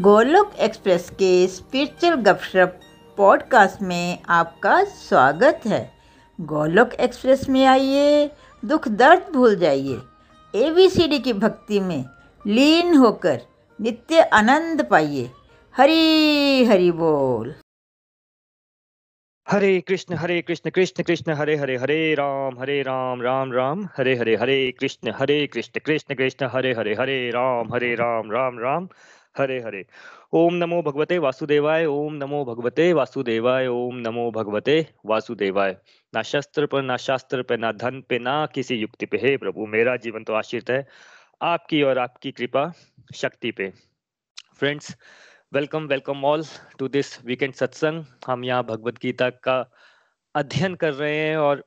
Golok express के spiritual गपशप podcast में आपका स्वागत है। गोलोक एक्सप्रेस में आइए, दुख दर्द भूल जाइए। एबीसीडी की भक्ति में लीन होकर नित्य आनंद पाइए। हरी हरी बोल। हरे कृष्ण हरे कृष्ण कृष्ण कृष्ण, हरे हरे हरे राम हरे राम राम राम, हरे हरे हरे कृष्ण हरे कृष्ण कृष्ण कृष्ण, हरे हरे हरे राम हरे राम राम राम। हरे हरे। ओम नमो भगवते वासुदेवाय, ओम नमो भगवते वासुदेवाय, ओम नमो भगवते वासुदेवाय। ना शस्त्र पर, ना शास्त्र पे ना धन पे, ना किसी युक्ति पे। हे प्रभु, मेरा जीवन तो आश्रित है, आपकी और आपकी कृपा शक्ति पे। Friends welcome welcome all to this weekend सत्संग हम यहाँ भगवत गीता का अध्ययन कर रहे हैं और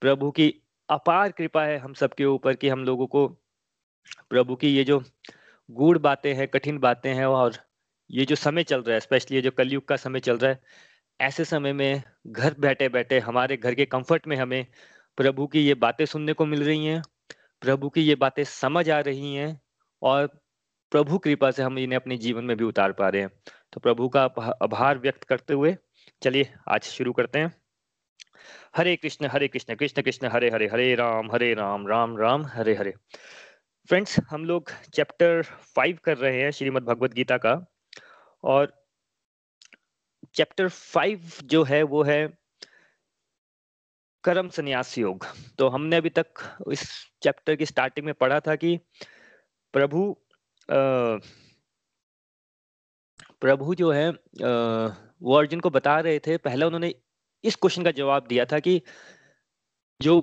प्रभु की अपार कृपा है हम सबके ऊपर कि हम लोगों को प्रभु की ये जो गूढ़ बातें हैं, कठिन बातें हैं और ये जो समय चल रहा है स्पेशली ये जो कलयुग का समय चल रहा है, ऐसे समय में घर बैठे बैठे, हमारे घर के कंफर्ट में हमें प्रभु की ये बातें सुनने को मिल रही हैं, प्रभु की ये बातें समझ आ रही हैं और प्रभु कृपा से हम इन्हें अपने जीवन में भी उतार पा रहे हैं। तो प्रभु का आभार व्यक्त करते हुए चलिए आज शुरू करते हैं। हरे कृष्ण हरे कृष्ण कृष्ण कृष्ण, हरे हरे हरे राम हरे राम राम राम, हरे हरे। फ्रेंड्स हम लोग चैप्टर फाइव कर रहे हैं श्रीमद् भगवत गीता का। और चैप्टर फाइव जो है वो है कर्म संन्यास योग। तो हमने अभी तक इस चैप्टर की स्टार्टिंग में पढ़ा था कि प्रभु आ, प्रभु जो है आ, वो अर्जुन को बता रहे थे। पहले उन्होंने इस क्वेश्चन का जवाब दिया था कि जो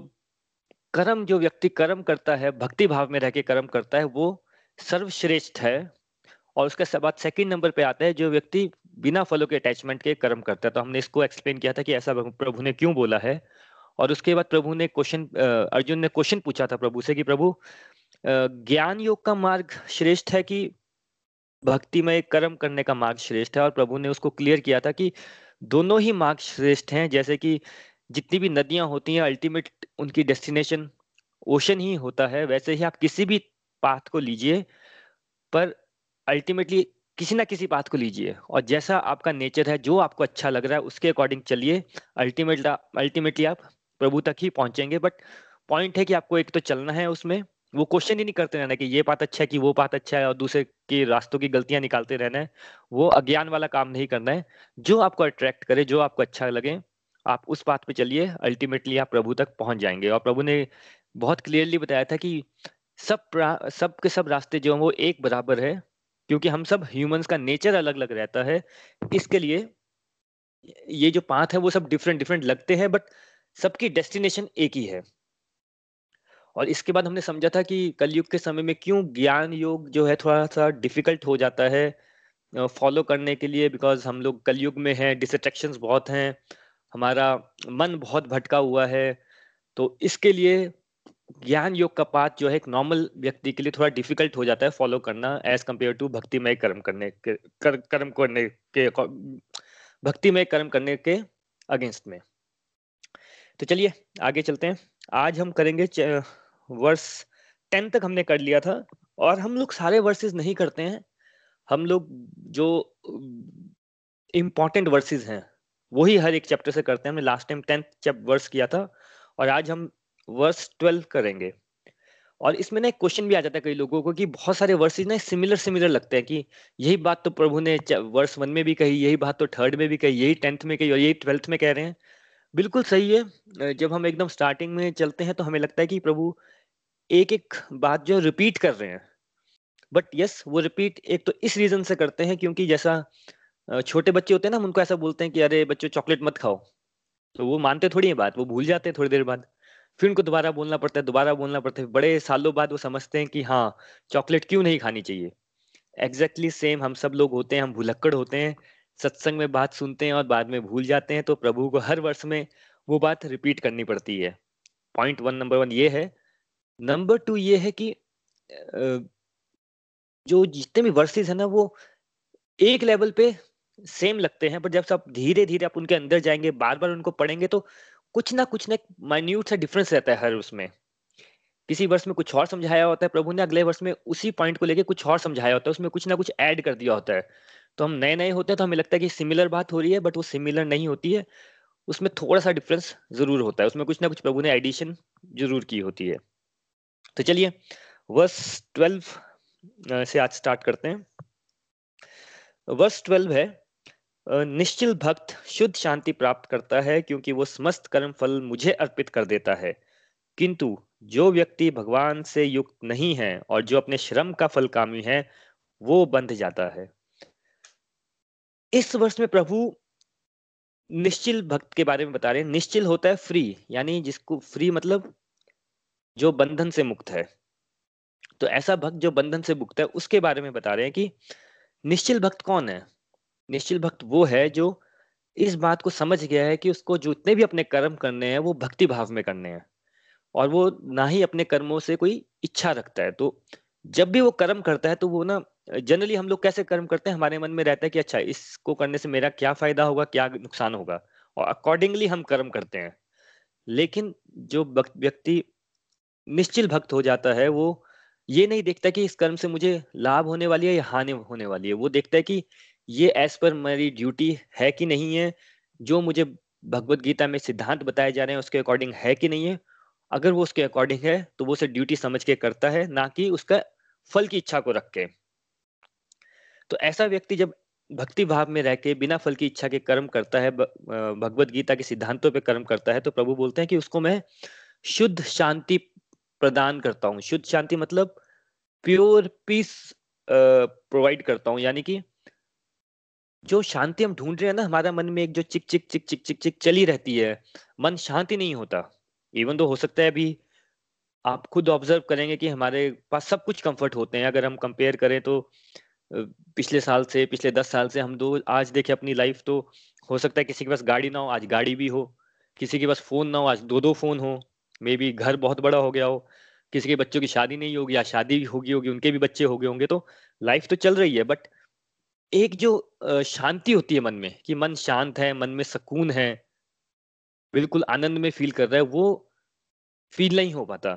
कर्म जो व्यक्ति कर्म करता है, भक्ति भाव में रह के कर्म करता है, वो सर्वश्रेष्ठ है। और उसके बाद सेकंड नंबर पे आता है, जो व्यक्ति बिना फलों के अटैचमेंट के कर्म करता है। तो हमने इसको एक्सप्लेन किया था कि ऐसा प्रभु ने क्यों बोला है? और उसके बाद प्रभु ने क्वेश्चन अर्जुन ने क्वेश्चन पूछा था प्रभु से कि प्रभु ज्ञान योग का मार्ग श्रेष्ठ है कि भक्ति में कर्म करने का मार्ग श्रेष्ठ है? और प्रभु ने उसको क्लियर किया था कि दोनों ही मार्ग श्रेष्ठ हैं, जैसे कि जितनी भी नदियाँ होती हैं अल्टीमेट उनकी डेस्टिनेशन ओशन ही होता है। वैसे ही आप किसी भी पाथ को लीजिए, पर अल्टीमेटली किसी ना किसी बात को लीजिए। और जैसा आपका नेचर है, जो आपको अच्छा लग रहा है, उसके अकॉर्डिंग चलिए। अल्टीमेट अल्टीमेटली आप प्रभु तक ही पहुँचेंगे। बट पॉइंट है कि आपको एक तो चलना है उसमें। वो क्वेश्चन ही नहीं करते रहना कि ये बात अच्छा है कि वो बात अच्छा है, और दूसरे के रास्तों की गलतियाँ निकालते रहना है। वो अज्ञान वाला काम नहीं करना है। जो आपको अट्रैक्ट करे, जो आपको अच्छा लगे आप उस बात पे चलिए अल्टीमेटली आप प्रभु तक पहुँच जाएँगे। और प्रभु ने बहुत क्लियरली बताया था कि सब सब के सब रास्ते जो हैं वो एक बराबर है, क्योंकि हम सब ह्यूमंस का नेचर अलग अलग रहता है। इसके लिए ये जो पाथ है वो सब डिफरेंट डिफरेंट लगते हैं बट सबकी डेस्टिनेशन एक ही है। और इसके बाद हमने समझा था कि कलयुग के समय में क्यों ज्ञान योग जो है थोड़ा सा डिफ़िकल्ट हो जाता है फॉलो करने के लिए बिकॉज़ हम लोग कलयुग में हैं डिस्ट्रैक्शंस बहुत हैं। हमारा मन बहुत भटका हुआ है तो इसके लिए ज्ञान योग का पाथ जो है एक नॉर्मल व्यक्ति के लिए थोड़ा डिफ़िकल्ट हो जाता है फॉलो करना एज कंपेयर टू भक्तिमय कर्म करने के कर, कर्म करने के भक्तिमय कर्म करने के अगेंस्ट में। तो चलिए आगे चलते हैं। आज हम करेंगे वर्ष टेन तक हमने कर लिया था और हम लोग सारे वर्सेस नहीं करते हैं। हम लोग जो इम्पोर्टेंट वर्सेस हैं वही हर एक चैप्टर से करते हैं। हमने लास्ट टाइम टेंथ वर्स किया था और आज हम वर्स ट्वेल्व करेंगे। और इसमें ना एक क्वेश्चन भी आ जाता है कई लोगों को कि बहुत सारे वर्सेज ना सिमिलर सिमिलर लगते हैं कि यही बात तो प्रभु ने वर्स वन में भी कही, यही बात तो थर्ड में भी कही, यही टेंथ में कही और यही ट्वेल्थ में कह रहे हैं। बिल्कुल सही है। जब हम एकदम स्टार्टिंग में चलते हैं तो हमें लगता है कि प्रभु एक एक बात जो रिपीट कर रहे हैं। बट यस वो रिपीट एक तो इस रीजन से करते हैं क्योंकि जैसा छोटे बच्चे होते हैं ना उनको ऐसा बोलते हैं कि, अरे बच्चों, चॉकलेट मत खाओ। तो वो मानते थोड़ी है बात, वो भूल जाते हैं थोड़ी देर बाद। फिर उनको दोबारा बोलना पड़ता है, दोबारा बोलना पड़ता है। बड़े सालों बाद वो समझते हैं कि हाँ चॉकलेट क्यों नहीं खानी चाहिए? एग्जैक्टली exactly सेम हम सब लोग होते हैं, हम भुलक्कड़ होते हैं, सत्संग में बात सुनते हैं और बाद में भूल जाते हैं तो प्रभु को हर वर्ष में वो बात रिपीट करनी पड़ती है। पॉइंट वन नंबर वन ये है। नंबर टू ये है कि जो जितने भी वर्सेस है ना, वो एक लेवल पे सेम लगते हैं पर जब सब धीरे धीरे आप उनके अंदर जाएँगे बार बार उनको पढ़ेंगे तो कुछ ना कुछ ना माइन्यूट सा डिफरेंस रहता है हर उसमें। किसी वर्ष में कुछ और समझाया होता है, प्रभु ने अगले वर्ष में उसी पॉइंट को लेके कुछ और समझाया होता है, उसमें कुछ ना कुछ ऐड कर दिया होता है। तो हम नए नए होते हैं तो हमें लगता है कि सिमिलर बात हो रही है बट वो सिमिलर नहीं होती है। उसमें थोड़ा सा डिफरेंस ज़रूर होता है, उसमें कुछ ना कुछ प्रभु ने एडिशन ज़रूर की होती है। तो चलिए वर्स ट्वेल्व से आज स्टार्ट करते हैं। वर्स ट्वेल्व है निश्चिल भक्त शुद्ध शांति प्राप्त करता है क्योंकि वो समस्त कर्म फल मुझे अर्पित कर देता है। किंतु जो व्यक्ति भगवान से युक्त नहीं है और जो अपने श्रम का फल कामी है, वो बंध जाता है। इस वर्ष में प्रभु निश्चिल भक्त के बारे में बता रहे हैं। निश्चिल होता है फ्री यानी जिसको फ्री मतलब जो बंधन से मुक्त है। तो ऐसा भक्त जो बंधन से मुक्त है, उसके बारे में बता रहे हैं कि निश्चिल भक्त कौन है? निश्चिल भक्त वो है जो इस बात को समझ गया है कि उसको जितने भी अपने कर्म करने हैं, वो भक्ति भाव में करने हैं। और वो ना ही अपने कर्मों से कोई इच्छा रखता है। तो जब भी वो कर्म करता है तो वो ना, जनरली हम लोग कैसे कर्म करते हैं? हमारे मन में रहता है कि अच्छा इसको करने से मेरा क्या फ़ायदा होगा, क्या नुकसान होगा? और अकॉर्डिंगली हम कर्म करते हैं। लेकिन जो व्यक्ति निश्चिल भक्त हो जाता है, वो ये नहीं देखता कि इस कर्म से मुझे लाभ होने वाली है या हानि होने वाली है। वो देखता है कि ये एज पर मेरी ड्यूटी है कि नहीं है? जो मुझे भगवत गीता में सिद्धांत बताए जा रहे हैं, उसके अकॉर्डिंग है कि नहीं है? अगर वो उसके अकॉर्डिंग है तो वो उसे ड्यूटी समझ के करता है, ना कि उसका फल की इच्छा को रख के। तो ऐसा व्यक्ति जब भक्ति भाव में रह के, बिना फल की इच्छा के कर्म करता है भगवत गीता के सिद्धांतों पे कर्म करता है तो प्रभु बोलते हैं कि उसको मैं शुद्ध शांति प्रदान करता हूँ। शुद्ध शांति मतलब प्योर पीस प्रोवाइड करता हूँ, यानी कि जो शांति हम ढूंढ रहे हैं ना, हमारा मन में एक जो चिक चिक चिक चिक चिक चिक चली रहती है, मन शांति नहीं होता। इवन तो हो सकता है अभी आप खुद ऑब्ज़र्व करेंगे कि हमारे पास सब कुछ कंफर्ट होते हैं। अगर हम कंपेयर करें तो पिछले साल से, पिछले दस साल से हम दो, आज देखे अपनी लाइफ तो हो सकता है किसी के पास गाड़ी ना हो, आज गाड़ी भी हो। किसी के पास फ़ोन ना हो, आज दो दो फ़ोन हो। मे बी घर बहुत बड़ा हो गया हो। किसी के बच्चों की शादी नहीं होगी, या शादी होगी होगी, उनके भी बच्चे हो गए होंगे तो लाइफ तो चल रही है। बट एक जो शांति होती है मन में, कि मन शांत है, मन में सुकून है, बिल्कुल आनंद में फील कर रहा है, वो फील नहीं हो पाता।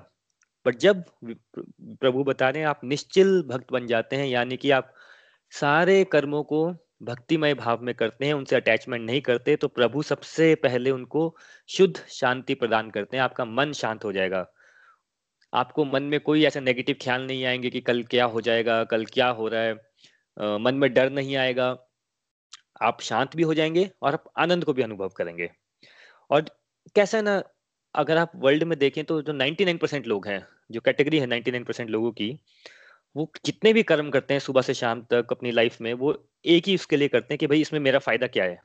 बट जब प्रभु बता रहे हैं, आप निश्चिल भक्त बन जाते हैं, यानी कि आप सारे कर्मों को भक्तिमय भाव में करते हैं, उनसे अटैचमेंट नहीं करते तो प्रभु सबसे पहले उनको शुद्ध शांति प्रदान करते हैं, आपका मन शांत हो जाएगा। आपको मन में कोई ऐसा नेगेटिव ख्याल नहीं आएँगे कि कल क्या हो जाएगा, कल क्या हो रहा है। मन में डर नहीं आएगा। आप शांत भी हो जाएँगे और आप आनंद को भी अनुभव करेंगे। और कैसा है ना, अगर आप वर्ल्ड में देखें तो जो 99 परसेंट लोग हैं, जो कैटेगरी है 99 परसेंट लोगों की, वो कितने भी कर्म करते हैं सुबह से शाम तक अपनी लाइफ में, वो एक ही उसके लिए करते हैं कि भाई इसमें मेरा फ़ायदा क्या है?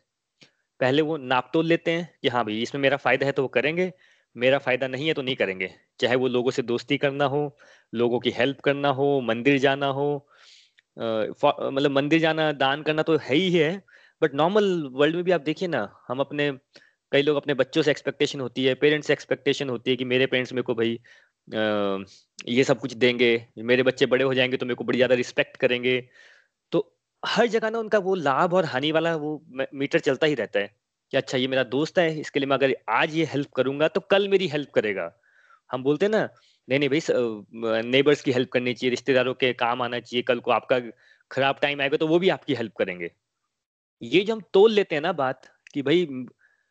पहले वो नाप तोल लेते हैं कि हाँ भाई इसमें मेरा फ़ायदा है तो वो करेंगे, मेरा फ़ायदा नहीं है तो नहीं करेंगे। चाहे वो लोगों से दोस्ती करना हो, लोगों की हेल्प करना हो, मंदिर जाना हो मतलब मंदिर जाना दान करना तो है ही है बट नॉर्मल वर्ल्ड में भी आप देखिए ना हम अपने कई लोग अपने बच्चों से एक्सपेक्टेशन होती है पेरेंट्स से एक्सपेक्टेशन होती है कि मेरे पेरेंट्स मेरे को भाई आ, ये सब कुछ देंगे मेरे बच्चे बड़े हो जाएँगे तो मेरे को बड़ी ज़्यादा रिस्पेक्ट करेंगे। तो हर जगह ना उनका वो लाभ और हानि वाला वो मीटर चलता ही रहता है कि अच्छा ये मेरा दोस्त है इसके लिए मैं अगर आज ये हेल्प करूँगा तो कल मेरी हेल्प करेगा। हम बोलते हैं ना नहीं नहीं भाई नेबर्स की हेल्प करनी चाहिए, रिश्तेदारों के काम आना चाहिए, कल को आपका खराब टाइम आएगा तो वो भी आपकी हेल्प करेंगे। ये जो हम तोल लेते हैं ना बात, कि भाई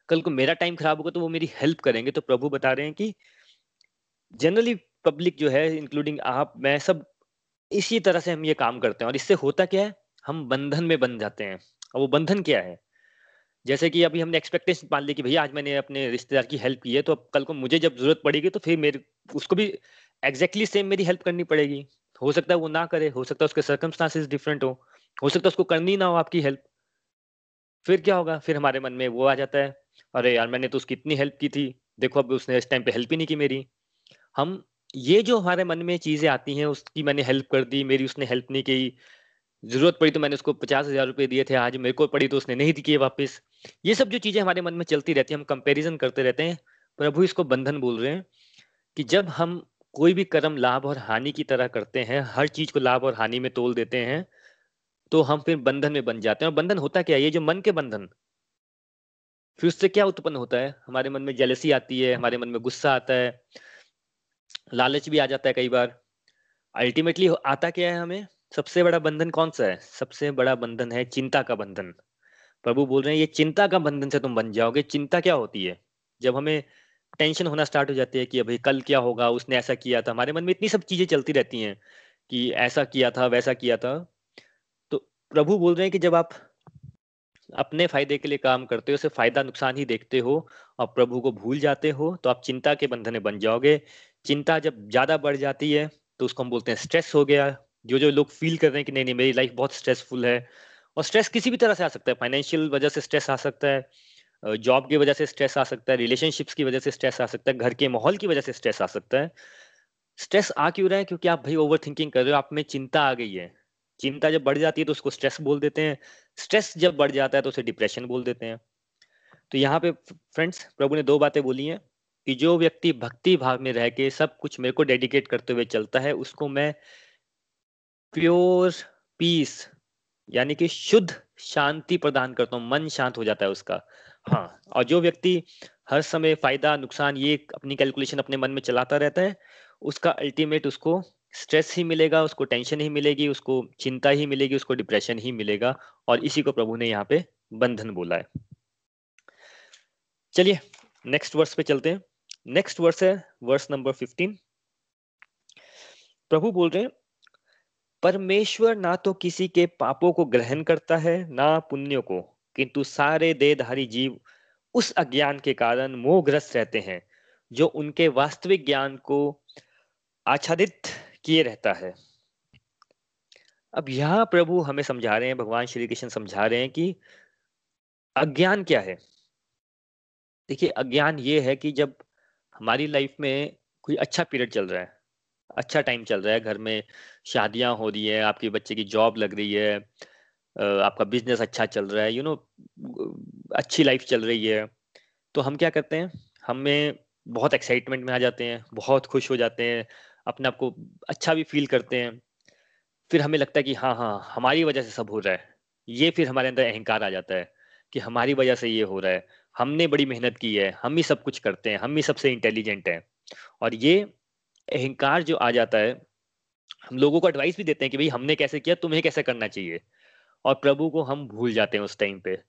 कल को मेरा टाइम खराब होगा तो वो मेरी हेल्प करेंगे तो प्रभु बता रहे हैं कि जनरली पब्लिक जो है इंक्लूडिंग आप, मैं सब, इसी तरह से हम ये काम करते हैं। और इससे होता क्या है, हम बंधन में बन जाते हैं। और वो बंधन क्या है? जैसे कि अभी हमने एक्सपेक्टेशन मान ली कि भैया आज मैंने अपने रिश्तेदार की हेल्प की है तो अब कल को मुझे जब ज़रूरत पड़ेगी तो फिर मेरे, उसको भी एग्जैक्टली exactly सेम मेरी हेल्प करनी पड़ेगी। हो सकता है वो ना करे, हो सकता है उसके सर्कमस्टांसिस डिफरेंट हो हो सकता है उसको करनी ना हो आपकी हेल्प फिर क्या होगा? फिर हमारे मन में वो आ जाता है, अरे यार, मैंने तो उसकी इतनी हेल्प की थी, देखो अब उसने इस टाइम पे हेल्प ही नहीं की मेरी। हम, ये जो हमारे मन में चीज़ें आती हैं, उसकी मैंने हेल्प कर दी, मेरी उसने हेल्प नहीं की ज़रूरत पड़ी तो मैंने उसको पचास हज़ार रुपए दिए थे, आज मेरे को पड़ी तो उसने नहीं दिए वापस। ये सब जो चीज़ें हमारे मन में चलती रहती है, हम कंपेरिजन करते रहते हैं, प्रभु इसको बंधन बोल रहे हैं कि जब हम कोई भी कर्म लाभ और हानि की तरह करते हैं, हर चीज़ को लाभ और हानि में तोल देते हैं तो हम फिर बंधन में बन जाते हैं। और बंधन होता क्या है? ये जो मन के बंधन, फिर उससे क्या उत्पन्न होता है? हमारे मन में जेलसी आती है, हमारे मन में गुस्सा आता है, लालच भी आ जाता है कई बार। अल्टीमेटली आता क्या है हमें? सबसे बड़ा बंधन कौन सा है? सबसे बड़ा बंधन है चिंता का बंधन। प्रभु बोल रहे हैं, ये चिंता का बंधन से तुम बन जाओगे। चिंता क्या होती है? जब हमें टेंशन होना स्टार्ट हो जाती है कि अभी कल क्या होगा, उसने ऐसा किया था। हमारे मन में इतनी सब चीज़ें चलती रहती हैं कि ऐसा किया था, वैसा किया था। तो प्रभु बोल रहे हैं कि जब आप अपने फ़ायदे के लिए काम करते हो सिर्फ़ फ़ायदा नुकसान ही देखते हो और प्रभु को भूल जाते हो तो आप चिंता के बंधन में बन जाओगे। चिंता जब ज़्यादा बढ़ जाती है तो उसको हम बोलते हैं, स्ट्रेस हो गया जो जो लोग फील कर रहे हैं कि नहीं नहीं, मेरी लाइफ बहुत स्ट्रेसफुल है। और स्ट्रेस किसी भी तरह से आ सकता है। फाइनेंशियल वजह से स्ट्रेस आ सकता है जॉब की वजह से स्ट्रेस आ सकता है रिलेशनशिप्स की वजह से स्ट्रेस आ सकता है, घर के माहौल की वजह से स्ट्रेस आ सकता है। स्ट्रेस आ क्यों रहा है? क्योंकि आप भाई ओवर थिंकिंग कर रहे हो, आप में चिंता आ गई है। चिंता जब बढ़ जाती है तो उसको स्ट्रेस बोल देते हैं। स्ट्रेस जब बढ़ जाता है तो उसे डिप्रेशन बोल देते हैं। तो यहाँ पे फ्रेंड्स प्रभु ने दो बातें बोली हैं कि जो व्यक्ति भक्ति भाव में रह के सब कुछ मेरे को डेडिकेट करते हुए चलता है, उसको मैं प्योर पीस यानी कि शुद्ध शांति प्रदान करता हूँ, मन शांत हो जाता है उसका। हाँ और जो व्यक्ति हर समय फ़ायदा, नुकसान, ये अपनी कैलकुलेशन अपने मन में चलाता रहता है, उसका अल्टीमेट उसको स्ट्रेस ही मिलेगा, उसको टेंशन ही मिलेगी, उसको चिंता ही मिलेगी, उसको डिप्रेशन ही मिलेगा, और इसी को प्रभु ने यहाँ पे बंधन बोला है। चलिए नेक्स्ट वर्स पे चलते हैं। नेक्स्ट वर्स है वर्स नंबर फिफ्टीन प्रभु बोल रहे हैं परमेश्वर ना तो किसी के पापों को ग्रहण करता है, ना पुण्यों को। किंतु सारे देहधारी जीव उस अज्ञान के कारण मोहग्रस्त रहते हैं, जो उनके वास्तविक ज्ञान को आच्छादित किए रहता है। अब यहाँ प्रभु हमें समझा रहे हैं, भगवान श्री कृष्ण समझा रहे हैं कि अज्ञान क्या है? देखिए, अज्ञान ये है कि जब हमारी लाइफ में कोई अच्छा पीरियड चल रहा है अच्छा टाइम चल रहा है घर में शादियाँ हो रही है आपके बच्चे की जॉब लग रही है आपका बिज़नेस अच्छा चल रहा है यू you नो know, अच्छी लाइफ चल रही है। तो हम क्या करते हैं? हमें बहुत एक्साइटमेंट में आ जाते हैं बहुत खुश हो जाते हैं अपने आप को अच्छा भी फील करते हैं। फिर हमें लगता है कि हाँ हाँ हमारी वजह से सब हो रहा है। ये फिर हमारे अंदर अहंकार आ जाता है कि हमारी वजह से ये हो रहा है। हमने बड़ी मेहनत की है हम ही सब कुछ करते हैं हम ही सबसे इंटेलिजेंट हैं। और ये अहंकार जो आ जाता है, हम लोगों को एडवाइस भी देते हैं कि भाई, हमने कैसे किया, तुम्हें कैसे करना चाहिए। और प्रभु को हम भूल जाते हैं उस टाइम पे।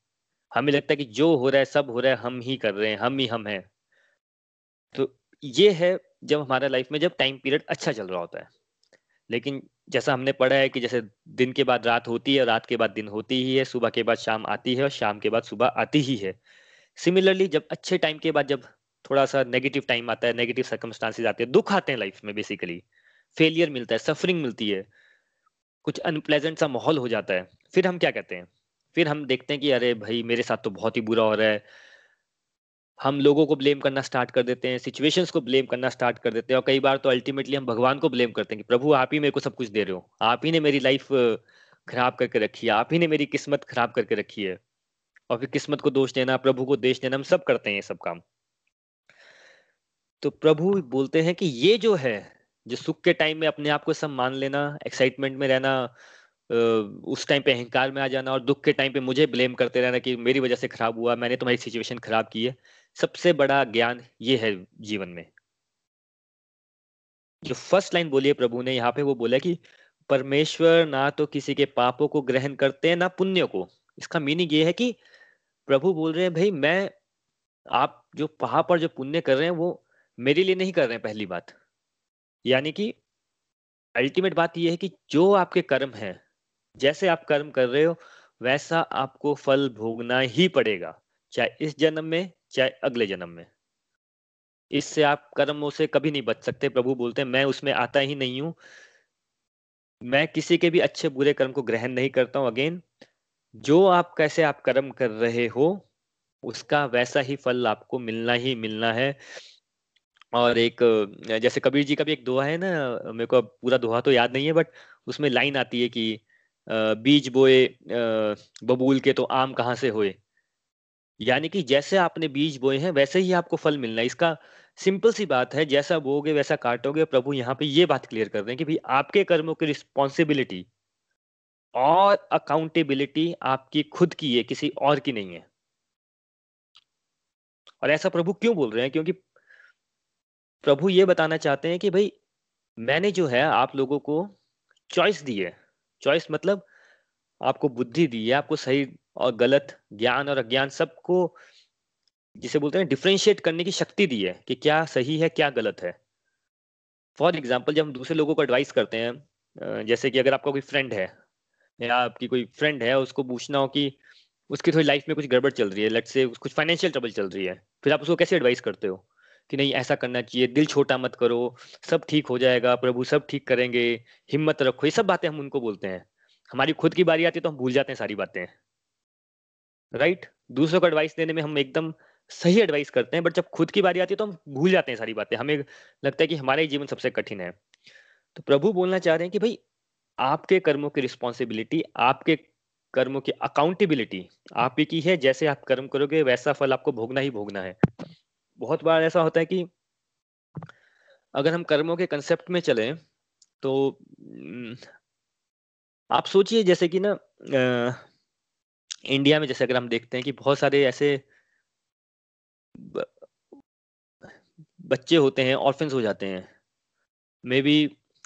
हमें लगता है कि जो हो रहा है, सब हो रहा है, हम ही कर रहे हैं, हम ही हम हैं। तो ये है जब हमारा लाइफ में जब टाइम पीरियड अच्छा चल रहा होता है। लेकिन जैसा हमने पढ़ा है कि जैसे दिन के बाद रात होती है रात के बाद दिन होती ही है, सुबह के बाद शाम आती है और शाम के बाद सुबह आती ही है। सिमिलरली जब अच्छे टाइम के बाद जब थोड़ा सा नेगेटिव टाइम आता है नेगेटिव सर्कमस्टांसिस आते हैं, दुख आते हैं लाइफ में बेसिकली फेलियर मिलता है सफरिंग मिलती है। कुछ अनप्लेजेंट सा माहौल हो जाता है। फिर हम क्या कहते हैं? फिर हम देखते हैं कि अरे भाई, मेरे साथ तो बहुत ही बुरा हो रहा है। हम लोगों को ब्लेम करना स्टार्ट कर देते हैं सिचुएशंस को ब्लेम करना स्टार्ट कर देते हैं और कई बार तो अल्टीमेटली हम भगवान को ब्लेम करते हैं कि, प्रभु, आप ही मेरे को सब कुछ दे रहे हो। आप ही ने मेरी लाइफ खराब करके रखी है। आप ही ने मेरी किस्मत खराब करके रखी है। और फिर किस्मत को दोष देना, प्रभु को देश देना, हम सब करते हैं ये सब काम। तो प्रभु बोलते हैं कि ये जो है, जो सुख के टाइम में अपने आप को सब मान लेना एक्साइटमेंट में रहना उस टाइम पे अहंकार में आ जाना और दुख के टाइम पे मुझे ब्लेम करते रहना कि मेरी वजह से खराब हुआ, मैंने तुम्हारी सिचुएशन खराब की है। सबसे बड़ा ज्ञान ये है जीवन में। जो फ़र्स्ट लाइन बोली है प्रभु ने, यहाँ पे वो बोला कि परमेश्वर ना तो किसी के पापों को ग्रहण करते हैं, ना पुण्य को। इसका मीनिंग ये है कि प्रभु बोल रहे हैं, भाई मैं, आप जो पहाड़ पर जो पुण्य कर रहे हैं, वो मेरे लिए नहीं कर रहे हैं पहली बात। यानी कि अल्टीमेट बात यह है कि जो आपके कर्म है, जैसे आप कर्म कर रहे हो, वैसा आपको फल भोगना ही पड़ेगा, चाहे इस जन्म में, चाहे अगले जन्म में। इससे आप कर्मों से कभी नहीं बच सकते। प्रभु बोलते हैं, मैं उसमें आता ही नहीं हूँ। मैं किसी के भी अच्छे बुरे कर्म को ग्रहण नहीं करता हूँ। अगेन जो आप, कैसे आप कर्म कर रहे हो, उसका वैसा ही फल आपको मिलना ही मिलना है। और एक, जैसे कबीर जी का भी एक दोहा है ना, मेरे को पूरा दोहा तो याद नहीं है बट उसमें लाइन आती है कि बीज बोए बबूल के तो आम कहाँ से होए? यानी कि जैसे आपने बीज बोए हैं, वैसे ही आपको फल मिलना है। इसका सिंपल सी बात है, जैसा बोगे वैसा काटोगे। प्रभु यहाँ पे ये बात क्लियर कर रहे हैं कि भाई, आपके कर्मों की रिस्पॉन्सिबिलिटी और अकाउंटेबिलिटी आपकी खुद की है, किसी और की नहीं है। और ऐसा प्रभु क्यों बोल रहे हैं? क्योंकि प्रभु ये बताना चाहते हैं कि भाई, मैंने जो है आप लोगों को चॉइस दी है। चॉइस मतलब आपको बुद्धि दी है, आपको सही और गलत, ज्ञान और अज्ञान सबको, जिसे बोलते हैं डिफ्रेंशिएट करने की शक्ति दी है कि क्या सही है, क्या गलत है। फॉर एग्ज़ाम्पल जब हम दूसरे लोगों को एडवाइस करते हैं जैसे कि अगर आपका कोई फ्रेंड है, या आपकी कोई फ्रेंड है, उसको पूछना हो कि उसकी थोड़ी लाइफ में कुछ गड़बड़ चल रही है लेट से कुछ फाइनेंशियल ट्रबल चल रही है, फिर आप उसको कैसे एडवाइस करते हो? कि नहीं, ऐसा करना चाहिए, दिल छोटा मत करो, सब ठीक हो जाएगा, प्रभु सब ठीक करेंगे, हिम्मत रखो, ये सब बातें हम उनको बोलते हैं। हमारी खुद की बारी आती है तो हम भूल जाते हैं सारी बातें। राइट दूसरों को एडवाइस देने में हम एकदम सही एडवाइस करते हैं बट जब खुद की बारी आती है तो हम भूल जाते हैं सारी बातें। हमें लगता है कि हमारा ही जीवन सबसे कठिन है। तो प्रभु बोलना चाह रहे हैं कि भाई, आपके कर्मों की रिस्पॉन्सिबिलिटी आपके कर्मों की अकाउंटेबिलिटी आप ही की है, जैसे आप कर्म करोगे, वैसा फल आपको भोगना ही भोगना है। बहुत बार ऐसा होता है कि अगर हम कर्मों के कंसेप्ट में चले तो आप सोचिए जैसे कि ना इंडिया में जैसे अगर हम देखते हैं कि बहुत सारे ऐसे बच्चे होते हैं ऑर्फेंस हो जाते हैं। मे बी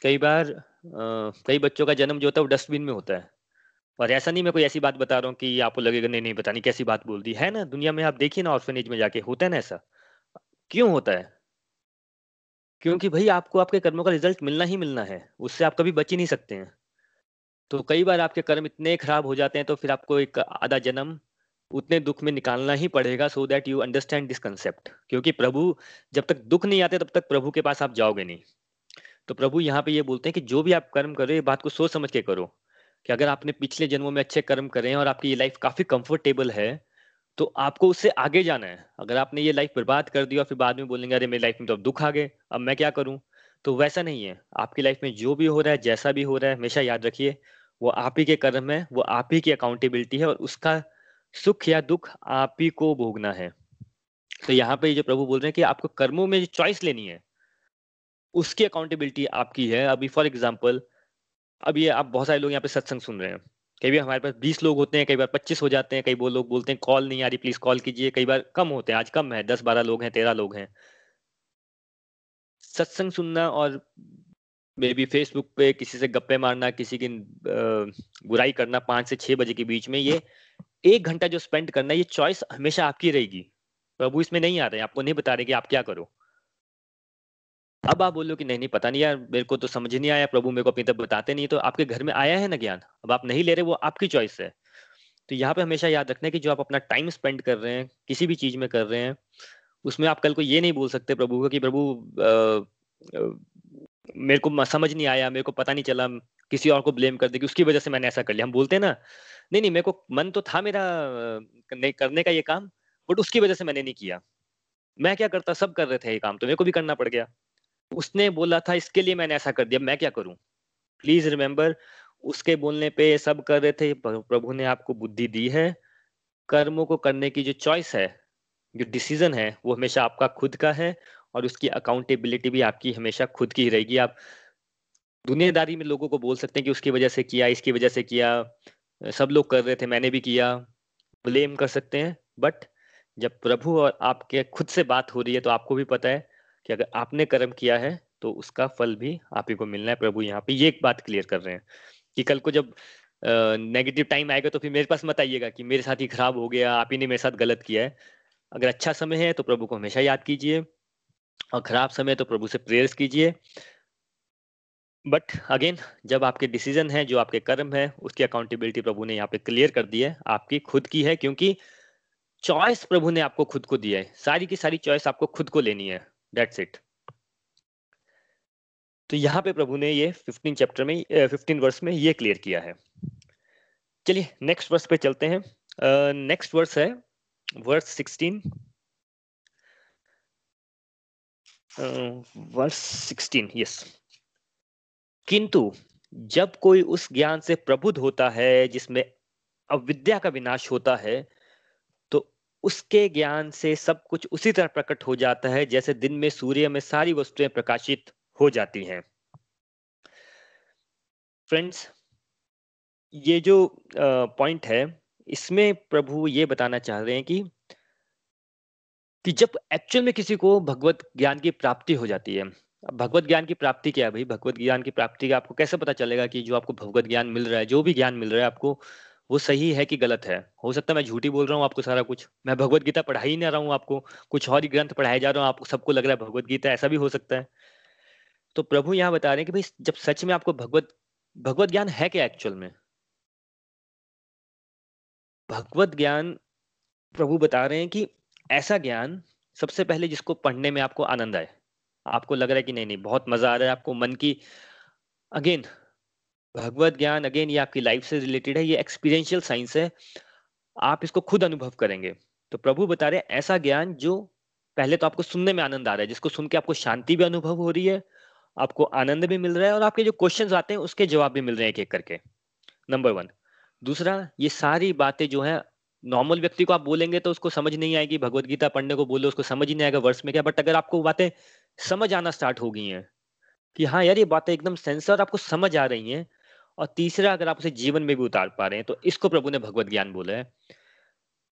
कई बार आ, कई बच्चों का जन्म जो होता है वो डस्टबिन में होता है। और ऐसा नहीं मैं कोई ऐसी बात बता रहा हूँ कि आपको लगेगा नहीं नहीं पता नहीं कैसी बात बोल दी। है ना? दुनिया में आप देखिए ना ऑर्फेनेज में जाके होता है ना ऐसा? क्यों होता है? क्योंकि भाई आपको आपके कर्मों का रिज़ल्ट मिलना ही मिलना है, उससे आप कभी बच ही नहीं सकते हैं। तो कई बार आपके कर्म इतने खराब हो जाते हैं तो फिर आपको एक आधा जन्म उतने दुख में निकालना ही पड़ेगा so that you understand this concept क्योंकि प्रभु, जब तक दुख नहीं आते, तब तक प्रभु के पास आप जाओगे नहीं। तो प्रभु यहाँ पे ये बोलते हैं कि जो भी आप कर्म करो, ये बात को सोच समझ के करो, कि अगर आपने पिछले जन्मों में अच्छे कर्म करे हैं और आपकी ये लाइफ काफ़ी कंफर्टेबल है तो आपको उससे आगे जाना है। अगर आपने ये लाइफ बर्बाद कर दी और फिर बाद में बोलेंगे, अरे, मेरी लाइफ में तो अब दुख आ गए, अब मैं क्या करूँ? तो वैसा नहीं है। आपकी लाइफ में जो भी हो रहा है, जैसा भी हो रहा है, हमेशा याद रखिए, वो आप ही के कर्म है, वो आप ही की अकाउंटेबिलिटी है और उसका सुख या दुख आप ही को भोगना है। तो यहाँ पे जो प्रभु बोल रहे हैं कि आपको कर्मों में चॉइस लेनी है, उसकी अकाउंटेबिलिटी आपकी है। अभी फॉर एग्ज़ाम्पल अब ये आप बहुत सारे लोग यहाँ पे सत्संग सुन रहे हैं। कई बार हमारे पास बीस लोग होते हैं, कई बार पच्चीस हो जाते हैं, कई वो लोग बोलते हैं, कॉल नहीं आ रही प्लीज़ कॉल कीजिए। कई बार कम होते हैं, आज कम है, दस बारह लोग हैं, तेरह लोग हैं। सत्संग सुनना और मे बी फेसबुक पे किसी से गप्पे मारना, किसी की बुराई करना पाँच से छह बजे के बीच में, ये एक घंटा जो स्पेंड करना, ये चॉइस हमेशा आपकी रहेगी। प्रभु इसमें नहीं आ रहे हैं, आपको नहीं बता रहे कि आप क्या करो। अब आप बोलो कि नहीं नहीं, पता नहीं यार, मेरे को तो समझ नहीं आया, प्रभु मेरे को अपनी तक बताते नहीं तो आपके घर में आया है ना ज्ञान? अब आप नहीं ले रहे, वो आपकी चॉइस है। तो यहाँ पे हमेशा याद रखना है कि जो आप अपना टाइम स्पेंड कर रहे हैं, किसी भी चीज़ में कर रहे हैं, उसमें आप कल को ये नहीं बोल सकते प्रभु को कि प्रभु मेरे को समझ नहीं आया, मेरे को पता नहीं चला, किसी और को ब्लेम कर दे कि उसकी वजह से मैंने ऐसा कर लिया। हम बोलते हैं ना, नहीं नहीं, मेरे को मन तो था मेरा करने का ये काम बट उसकी वजह से मैंने नहीं किया। मैं क्या करता, सब कर रहे थे ये काम तो मेरे को भी करना पड़ गया। उसने बोला था, इसके लिए मैंने ऐसा कर दिया, मैं क्या करूँ? प्लीज़ रिमेम्बर उसके बोलने पे सब कर रहे थे प्रभु ने आपको बुद्धि दी है। कर्मों को करने की जो चॉइस है, जो डिसीज़न है, वो हमेशा आपका खुद का है और उसकी अकाउंटेबिलिटी भी आपकी हमेशा खुद की ही रहेगी। आप दुनियादारी में लोगों को बोल सकते हैं कि उसकी वजह से किया, इसकी वजह से किया, सब लोग कर रहे थे, मैंने भी किया ब्लेम कर सकते हैं। बट जब प्रभु और आपके खुद से बात हो रही है तो आपको भी पता है कि अगर आपने कर्म किया है तो उसका फल भी आप ही को मिलना है। प्रभु यहाँ पे ये एक बात क्लियर कर रहे हैं कि कल को जब नेगेटिव टाइम आएगा तो फिर मेरे पास मत आइएगा कि मेरे साथ ही खराब हो गया, आप ही ने मेरे साथ गलत किया है। अगर अच्छा समय है तो प्रभु को हमेशा याद कीजिए और खराब समय तो प्रभु से प्रेयर्स कीजिए। बट अगेन जब आपके डिसीज़न है, जो आपके कर्म है, उसकी अकाउंटेबिलिटी प्रभु ने यहाँ पे क्लियर कर दी है। आपकी खुद की है, क्योंकि चॉइस प्रभु ने आपको खुद को दिया है। सारी की सारी चॉइस आपको खुद को लेनी है। डेट्स इट तो यहाँ पे प्रभु ने ये 15 चैप्टर में 15 वर्स में ये क्लियर किया है। चलिए नेक्स्ट वर्स पे चलते हैं। नेक्स्ट uh, वर्स है वर्स 16 वर्स 16 यस किंतु जब कोई उस ज्ञान से प्रबुद्ध होता है जिसमें अविद्या का विनाश होता है उसके ज्ञान से सब कुछ उसी तरह प्रकट हो जाता है, जैसे दिन में सूर्य में सारी वस्तुएँ प्रकाशित हो जाती हैं। फ्रेंड्स ये जो पॉइंट है, इसमें प्रभु ये बताना चाह रहे हैं कि कि जब एक्चुअल में किसी को भगवत ज्ञान की प्राप्ति हो जाती है, अब भगवत ज्ञान की प्राप्ति क्या है भाई? भगवत ज्ञान की प्राप्ति का आपको कैसे पता चलेगा कि जो आपको भगवत ज्ञान मिल रहा है, जो भी ज्ञान मिल रहा है आपको वो सही है कि गलत है? हो सकता है मैं झूठी बोल रहा हूँ आपको सारा कुछ। मैं भगवत गीता पढ़ा ही नहीं रहा हूँ आपको। कुछ और ही ग्रंथ पढ़ाए जा रहा हूँ, आपको सबको लग रहा है भगवत गीता ऐसा भी हो सकता है। तो प्रभु यहाँ बता रहे हैं कि भाई, जब सच में आपको भगवत भगवत ज्ञान है क्या एक्चुअल में? भगवत ज्ञान प्रभु बता रहे हैं कि ऐसा ज्ञान सबसे पहले जिसको पढ़ने में आपको आनंद आए। आपको लग रहा है कि नहीं नहीं, बहुत मज़ा आ रहा है आपको मन की अगेन भगवत ज्ञान अगेन ये आपकी लाइफ से रिलेटेड है, ये एक्सपीरियंशियल साइंस है। आप इसको खुद अनुभव करेंगे। तो प्रभु बता रहे हैं, ऐसा ज्ञान जो पहले तो आपको सुनने में आनंद आ रहा है, जिसको सुन के आपको शांति भी अनुभव हो रही है, आपको आनंद भी मिल रहा है और आपके जो क्वेश्चन आते हैं, उसके जवाब भी मिल रहे हैं एक एक करके। नंबर वन दूसरा, ये सारी बातें जो है नॉर्मल व्यक्ति को आप बोलेंगे तो उसको समझ नहीं आएगी, भगवत गीता पढ़ने को बोलो, उसको समझ ही नहीं आएगा वर्ष में क्या बट अगर आपको बातें समझ आना स्टार्ट हो गई हैं, कि हाँ यार, ये बातें एकदम सेंसर आपको समझ आ रही हैं और तीसरा, अगर आप उसे जीवन में भी उतार पा रहे हैं तो इसको प्रभु ने भगवत ज्ञान बोला है।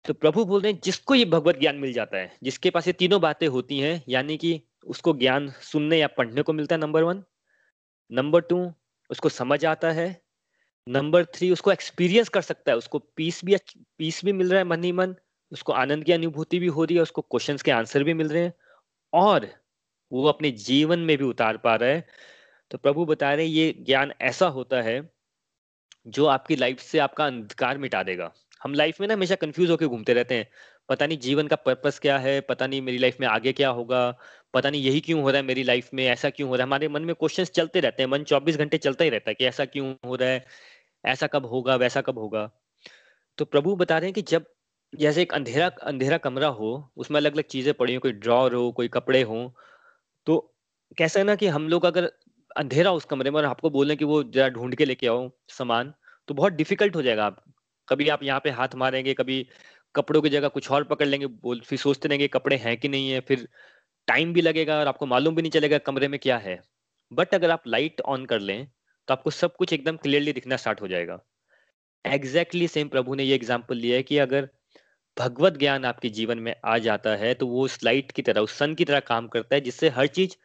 तो प्रभु बोल रहे हैं, जिसको ये भगवत ज्ञान मिल जाता है, जिसके पास ये तीनों बातें होती हैं, यानी कि उसको ज्ञान सुनने या पढ़ने को मिलता है नंबर वन नंबर टू उसको समझ आता है। नंबर थ्री उसको एक्सपीरियंस कर सकता है, उसको पीस भी पीस भी मिल रहा है, मन ही मन। उसको आनंद की अनुभूति भी हो रही है, उसको क्वेश्चंस के आंसर भी मिल रहे हैं। और वो अपने जीवन में भी उतार पा रहा है। तो प्रभु बता रहे हैं, ये ज्ञान ऐसा होता है जो आपकी लाइफ से आपका अंधकार मिटा देगा। हम लाइफ में ना हमेशा कंफ्यूज होकर घूमते रहते हैं। पता नहीं जीवन का पर्पस क्या है, पता नहीं मेरी लाइफ में आगे क्या होगा, पता नहीं यही क्यों हो रहा है मेरी लाइफ में, ऐसा क्यों हो रहा है। हमारे मन में क्वेश्चंस चलते रहते हैं, मन 24 घंटे चलता ही रहता है कि ऐसा क्यों हो रहा है, ऐसा कब होगा, वैसा कब होगा। तो प्रभु बता रहे हैं कि जब जैसे एक अंधेरा अंधेरा कमरा हो, उसमें अलग अलग चीज़ें पड़ी हो, कोई ड्रॉर हो, कोई कपड़े हो तो कैसा है ना कि हम लोग अगर अंधेरा उस कमरे में और आपको बोले कि वो जरा ढूंढ के लेके आओ सामान तो बहुत डिफ़िकल्ट हो जाएगा। आप कभी आप यहाँ पे हाथ मारेंगे, कभी कपड़ों की जगह कुछ और पकड़ लेंगे, बोल, फिर सोचते रहेंगे कपड़े हैं कि नहीं है, फिर टाइम भी लगेगा और आपको मालूम भी नहीं चलेगा कमरे में क्या है। बट अगर आप लाइट ऑन कर लें तो आपको सब कुछ एकदम क्लियरली दिखना स्टार्ट हो जाएगा। एग्जैक्टली सेम प्रभु ने ये एग्ज़ाम्पल लिया है कि अगर भगवत ज्ञान आपके जीवन में आ जाता है तो वो उस लाइट की तरह, उस सन की तरह काम करता है, जिससे हर चीज़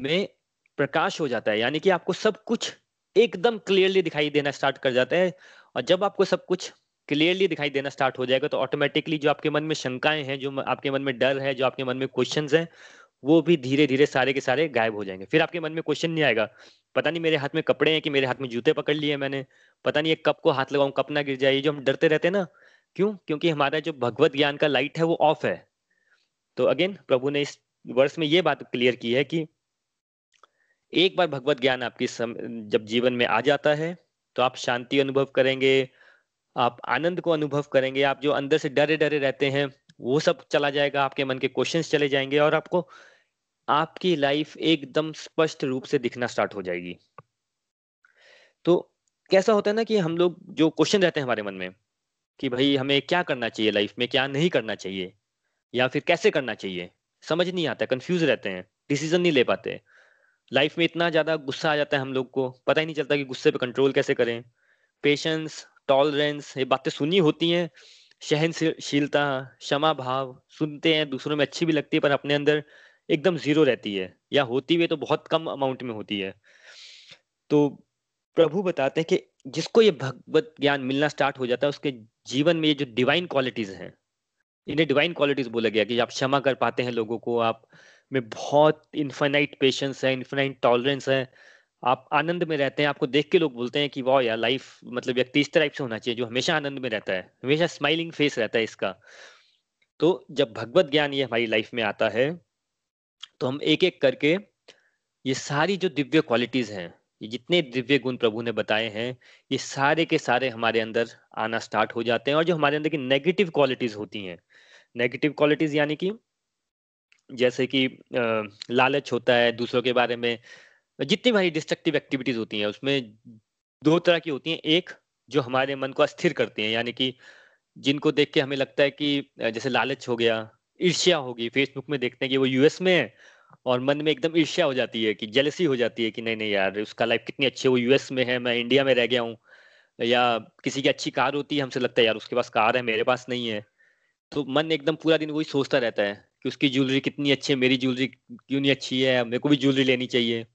में प्रकाश हो जाता है, यानी कि आपको सब कुछ एकदम क्लियरली दिखाई देना स्टार्ट कर जाता है। और जब आपको सब कुछ क्लियरली दिखाई देना स्टार्ट हो जाएगा तो ऑटोमेटिकली जो आपके मन में शंकाएँ हैं, जो आपके मन में डर है, जो आपके मन में क्वेश्चंस हैं, वो भी धीरे धीरे सारे के सारे गायब हो जाएँगे। फिर आपके मन में क्वेश्चन नहीं आएगा। पता नहीं मेरे हाथ में कपड़े हैं कि मेरे हाथ में जूते पकड़ लिए मैंने। पता नहीं एक कप को हाथ लगाऊँ कप ना गिर जाए। जो हम डरते रहते हैं ना, क्यों? क्योंकि हमारा जो भगवत ज्ञान का लाइट है, वो ऑफ़ है। तो अगेन प्रभु ने इस वर्ष में ये बात क्लियर की है कि एक बार भगवत ज्ञान आपकी सम, जब जीवन में आ जाता है तो आप शांति अनुभव करेंगे आप आनंद को अनुभव करेंगे आप जो अंदर से डरे डरे रहते हैं वो सब चला जाएगा आपके मन के क्वेश्चंस चले जाएँगे और आपको आपकी लाइफ एकदम स्पष्ट रूप से दिखना स्टार्ट हो जाएगी। तो कैसा होता है ना कि हम लोग जो क्वेश्चन रहते हैं हमारे मन में कि भाई हमें क्या करना चाहिए लाइफ में क्या नहीं करना चाहिए या फिर कैसे करना चाहिए समझ नहीं आता कंफ्यूज रहते हैं डिसीज़न नहीं ले पाते। लाइफ में इतना ज़्यादा गुस्सा आ जाता है हम लोग को। पता ही नहीं चलता कि गुस्से पे कंट्रोल कैसे करें। पेशेंस टॉलरेंस ये बातें सुनी होती हैं। सहनशीलता क्षमा भाव सुनते हैं, दूसरों में अच्छी भी लगती है, पर अपने अंदर एकदम ज़ीरो रहती है। या होती हुई तो बहुत कम अमाउंट में होती है। तो प्रभु बताते हैं कि जिसको ये भगवत ज्ञान मिलना स्टार्ट हो जाता है, उसके जीवन में ये जो डिवाइन क्वालिटीज हैं, इन्हें डिवाइन क्वालिटीज बोला गया कि आप क्षमा कर पाते हैं लोगों को, आप में बहुत इन्फाइनाइट पेशेंस है इन्फाइनाइट टॉलरेंस है। आप आनंद में रहते हैं, आपको देख के लोग बोलते हैं कि, वाह यार लाइफ मतलब व्यक्ति इस टाइप से होना चाहिए, जो हमेशा आनंद में रहता है, हमेशा स्माइलिंग फेस रहता है इसका। तो जब भगवत ज्ञान ये हमारी लाइफ में आता है तो हम एक एक करके ये सारी जो दिव्य क्वालिटीज हैं, ये जितने दिव्य गुण प्रभु ने बताए हैं, ये सारे के सारे हमारे अंदर आना स्टार्ट हो जाते हैं और जो हमारे अंदर की नेगेटिव क्वालिटीज होती हैं। नेगेटिव क्वालिटीज यानी कि जैसे कि लालच होता है, दूसरों के बारे में, जितनी भारी डिस्ट्रक्टिव एक्टिविटीज़ होती हैं, उसमें दो तरह की होती हैं। एक, जो हमारे मन को अस्थिर करती हैं, यानी कि जिनको देख के हमें लगता है कि जैसे लालच हो गया, ईर्ष्या होगी फेसबुक में देखते हैं कि वो यूएस में है, और मन में एकदम ईर्ष्या हो जाती है कि जेलसी हो जाती है कि नहीं नहीं यार, उसका लाइफ कितनी अच्छी है, वो यूएस में है, मैं इंडिया में रह गया हूँ, या किसी की अच्छी कार होती है, हमसे लगता है, यार, उसके पास कार है, मेरे पास नहीं है। तो मन एकदम पूरा दिन वही सोचता रहता है। कि उसकी ज्वेलरी कितनी अच्छी है, मेरी ज्वेलरी क्यों नहीं अच्छी है, मेरे को भी ज्वेलरी लेनी चाहिए।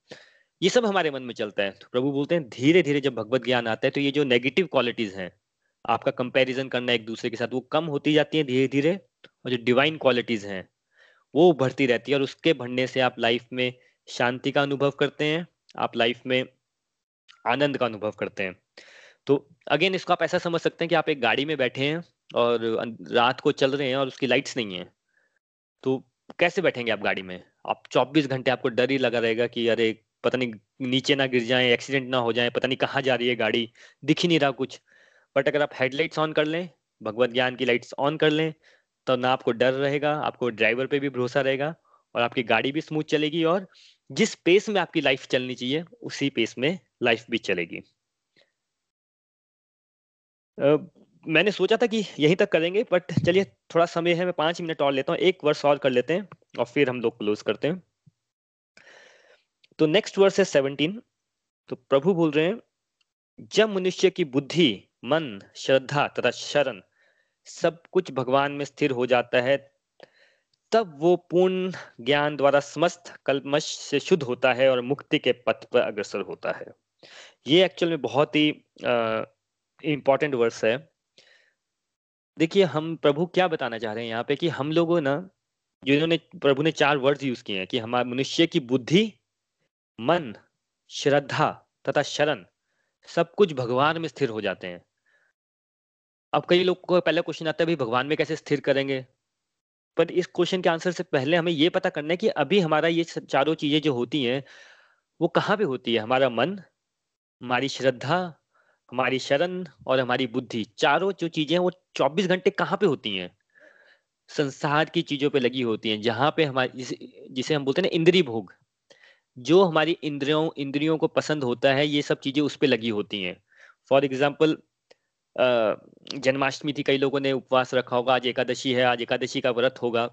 ये सब हमारे मन में चलता है। तो प्रभु बोलते हैं धीरे धीरे जब भगवत ज्ञान आता है तो ये जो नेगेटिव क्वालिटीज हैं, आपका कंपैरिजन करना एक दूसरे के साथ, वो कम होती जाती है धीरे धीरे और जो डिवाइन क्वालिटीज हैं, वो उभरती रहती है, और उसके बढ़ने से आप लाइफ में शांति का अनुभव करते हैं, आप लाइफ में आनंद का अनुभव करते हैं। तो अगेन इसको आप ऐसा समझ सकते हैं कि आप एक गाड़ी में बैठे हैं, और रात को चल रहे हैं, और उसकी लाइट्स नहीं है। तो कैसे बैठेंगे आप गाड़ी में? आप 24 घंटे आपको डर ही लगा रहेगा कि अरे, पता नहीं नीचे ना गिर जाए, एक्सीडेंट ना हो जाए, पता नहीं कहाँ जा रही है गाड़ी, दिख ही नहीं रहा कुछ। बट अगर आप हेडलाइट्स ऑन कर लें, भगवत ज्ञान की लाइट्स ऑन कर लें तो ना आपको डर रहेगा, आपको ड्राइवर पे भी भरोसा रहेगा और आपकी गाड़ी भी स्मूथ चलेगी और जिस पेस में आपकी लाइफ चलनी चाहिए, उसी पेस में लाइफ भी चलेगी। मैंने सोचा था कि यहीं तक करेंगे बट चलिए थोड़ा समय है, मैं पाँच मिनट और लेता हूँ, एक वर्ष और कर लेते हैं और फिर हम लोग क्लोज करते हैं। तो नेक्स्ट वर्स है सेवनटीन तो प्रभु बोल रहे हैं, जब मनुष्य की बुद्धि, मन, श्रद्धा तथा शरण सब कुछ भगवान में स्थिर हो जाता है, तब वो पूर्ण ज्ञान द्वारा समस्त कल्मश से शुद्ध होता है और मुक्ति के पथ पर अग्रसर होता है। ये एक्चुअल में बहुत ही इंपॉर्टेंट वर्स है। देखिए, हम प्रभु क्या बताना चाह रहे हैं यहाँ पे कि हम लोगों ना, जिन्होंने, प्रभु ने चार वर्ड यूज़ किए हैं कि हमारे मनुष्य की बुद्धि, मन, श्रद्धा तथा शरण, सब कुछ भगवान में स्थिर हो जाते हैं। अब कई लोग को पहले क्वेश्चन आता है भाई भगवान में कैसे स्थिर करेंगे? पर इस क्वेश्चन के आंसर से पहले हमें ये पता करना है कि अभी हमारा ये चारों चीज़ें जो होती हैं, वो कहाँ पे होती है? हमारा मन, हमारी श्रद्धा हमारी शरण और हमारी बुद्धि चारों जो चीज़ें हैं वो 24 घंटे कहाँ पे होती हैं? संसार की चीज़ों पे लगी होती हैं जहाँ पे हमारी जिसे, हम बोलते हैं ना इंद्री भोग। जो हमारी इंद्रियों इंद्रियों को पसंद होता है ये सब चीज़ें उस पर लगी होती हैं। फॉर एग्ज़ाम्पल जन्माष्टमी थी कई लोगों ने उपवास रखा होगा आज एकादशी है आज एकादशी का व्रत होगा।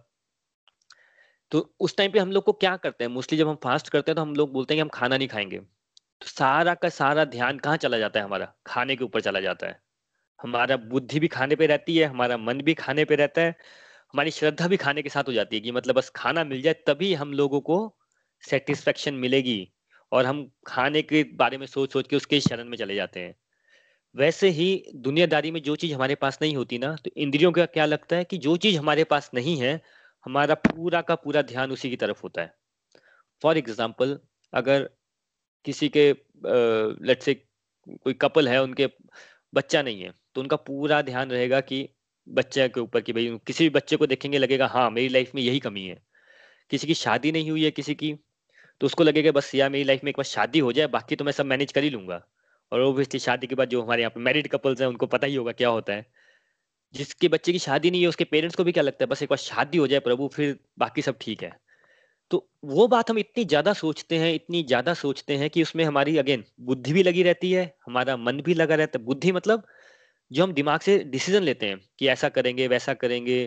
तो उस टाइम पे हम लोग को क्या करते हैं? मोस्टली जब हम फास्ट करते हैं तो हम लोग बोलते हैं कि हम खाना नहीं खाएँगे। तो सारा का सारा ध्यान कहाँ चला जाता है हमारा? खाने के ऊपर चला जाता है। हमारा बुद्धि भी खाने पे रहती है, हमारा मन भी खाने पे रहता है, हमारी श्रद्धा भी खाने के साथ हो जाती है कि मतलब बस खाना मिल जाए तभी हम लोगों को सेटिस्फेक्शन मिलेगी और हम खाने के बारे में सोच सोच के उसके शरण में चले जाते हैं। वैसे ही दुनियादारी में जो चीज़ हमारे पास नहीं होती ना तो इंद्रियों का क्या लगता है कि जो चीज़ हमारे पास नहीं है, हमारा पूरा का पूरा ध्यान उसी की तरफ़ होता है। फॉर एग्ज़ाम्पल अगर किसी के लेट से कोई कपल है, उनके बच्चा नहीं है तो उनका पूरा ध्यान रहेगा कि बच्चे के ऊपर कि भाई किसी भी बच्चे को देखेंगे लगेगा हाँ मेरी लाइफ में यही कमी है। किसी की शादी नहीं हुई है, किसी की तो उसको लगेगा बस यार मेरी लाइफ में एक बार शादी हो जाए, बाकी तो मैं सब मैनेज कर ही लूँगा। और ओबियसली शादी के बाद जो हमारे यहाँ पे मैरिड कपल्स हैं, उनको पता ही होगा क्या होता है। जिसके बच्चे की शादी नहीं है, उसके पेरेंट्स को भी क्या लगता है, बस एक बार शादी हो जाए प्रभु, फिर बाकी सब ठीक है। तो वो बात हम इतनी ज़्यादा सोचते हैं, इतनी ज़्यादा सोचते हैं कि उसमें हमारी अगेन बुद्धि भी लगी रहती है, हमारा मन भी लगा रहता है। बुद्धि मतलब जो हम दिमाग से डिसीज़न लेते हैं कि ऐसा करेंगे, वैसा करेंगे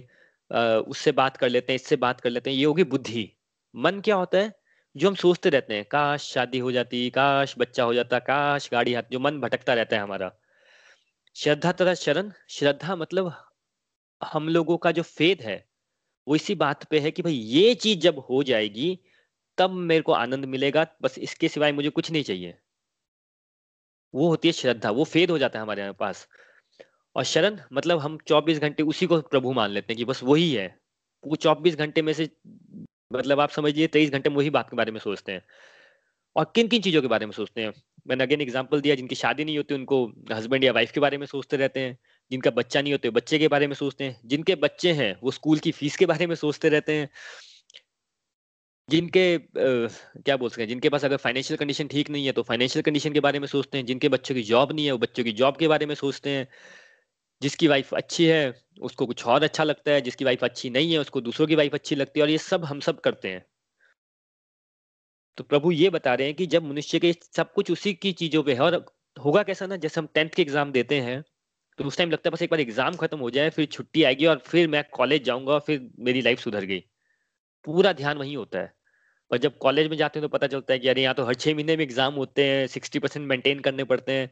उससे बात कर लेते हैं, इससे बात कर लेते हैं, ये होगी बुद्धि। मन क्या होता है? जो हम सोचते रहते हैं, काश शादी हो जाती, काश बच्चा हो जाता, काश गाड़ी हाथ, जो मन भटकता रहता है हमारा। श्रद्धा तथा शरण, श्रद्धा मतलब हम लोगों का जो फेद है वो इसी बात पे है कि भाई ये चीज़ जब हो जाएगी, तब मेरे को आनंद मिलेगा, बस इसके सिवाय मुझे कुछ नहीं चाहिए। वो होती है श्रद्धा, वो फेद हो जाता है हमारे पास। और शरण मतलब हम 24 घंटे उसी को प्रभु मान लेते हैं कि बस वही है। वो 24 घंटे में से मतलब आप समझिए तेईस घंटे में वही बात के बारे में सोचते हैं। और किन किन चीज़ों के बारे में सोचते हैं? मैंने अगेन एग्ज़ाम्पल दिया, जिनकी शादी नहीं होती, उनको हस्बैंड या वाइफ के बारे में सोचते रहते हैं। जिनका बच्चा नहीं होते बच्चे के बारे में सोचते हैं। जिनके बच्चे हैं वो स्कूल की फ़ीस के बारे में सोचते रहते हैं। जिनके आ, क्या बोल सकते हैं जिनके पास अगर फाइनेंशियल कंडीशन ठीक नहीं है तो फाइनेंशियल कंडीशन के बारे में सोचते हैं। जिनके बच्चों की जॉब नहीं है वो बच्चों की जॉब के बारे में सोचते हैं। जिसकी वाइफ अच्छी है उसको कुछ और अच्छा लगता है। जिसकी वाइफ अच्छी नहीं है उसको दूसरों की वाइफ अच्छी लगती है और ये सब हम सब करते हैं। तो प्रभु ये बता रहे हैं कि जब मनुष्य के सब कुछ उसी की चीज़ों पे है और होगा कैसा ना जैसे हम टेंथ के एग्ज़ाम देते हैं तो उस टाइम लगता है बस एक बार एग्ज़ाम खत्म हो जाए, फिर छुट्टी आएगी और फिर मैं कॉलेज जाऊँगा फिर मेरी लाइफ सुधर गई। पूरा ध्यान वही होता है। और जब कॉलेज में जाते हैं तो पता चलता है कि अरे यहाँ तो हर छह महीने में एग्ज़ाम होते हैं सिक्सटी परसेंट मेंटेन करने पड़ते हैं।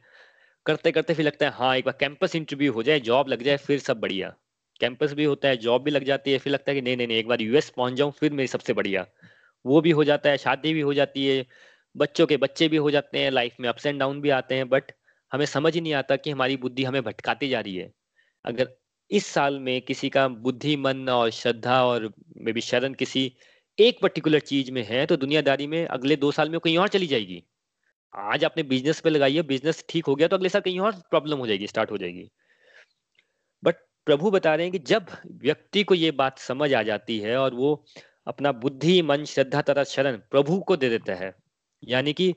करते करते फिर लगता है हाँ एक बार कैंपस इंटरव्यू हो जाए जॉब लग जाए, फिर सब बढ़िया। कैंपस भी होता है जॉब भी लग जाती है, फिर लगता है कि नहीं नहीं नहीं, एक बार यूएस पहुँच जाऊँ, फिर मेरी सबसे बढ़िया। वो भी हो जाता है, शादी भी हो जाती है, बच्चों के बच्चे भी हो जाते हैं लाइफ में अप्स एंड डाउन भी आते हैं बट हमें समझ ही नहीं आता कि हमारी बुद्धि हमें भटकाती जा रही है। अगर इस साल में किसी का बुद्धि, मन और श्रद्धा और मे बी शरण किसी एक पर्टिकुलर चीज़ में है तो दुनियादारी में अगले दो साल में कहीं और चली जाएगी। आज आपने बिज़नेस पे लगाई है बिज़नेस ठीक हो गया तो अगले साल कहीं और प्रॉब्लम हो जाएगी स्टार्ट हो जाएगी। बट प्रभु बता रहे हैं कि जब व्यक्ति को ये बात समझ आ जाती है और वो अपना बुद्धि, मन, श्रद्धा तथा शरण प्रभु को दे देता है, यानी कि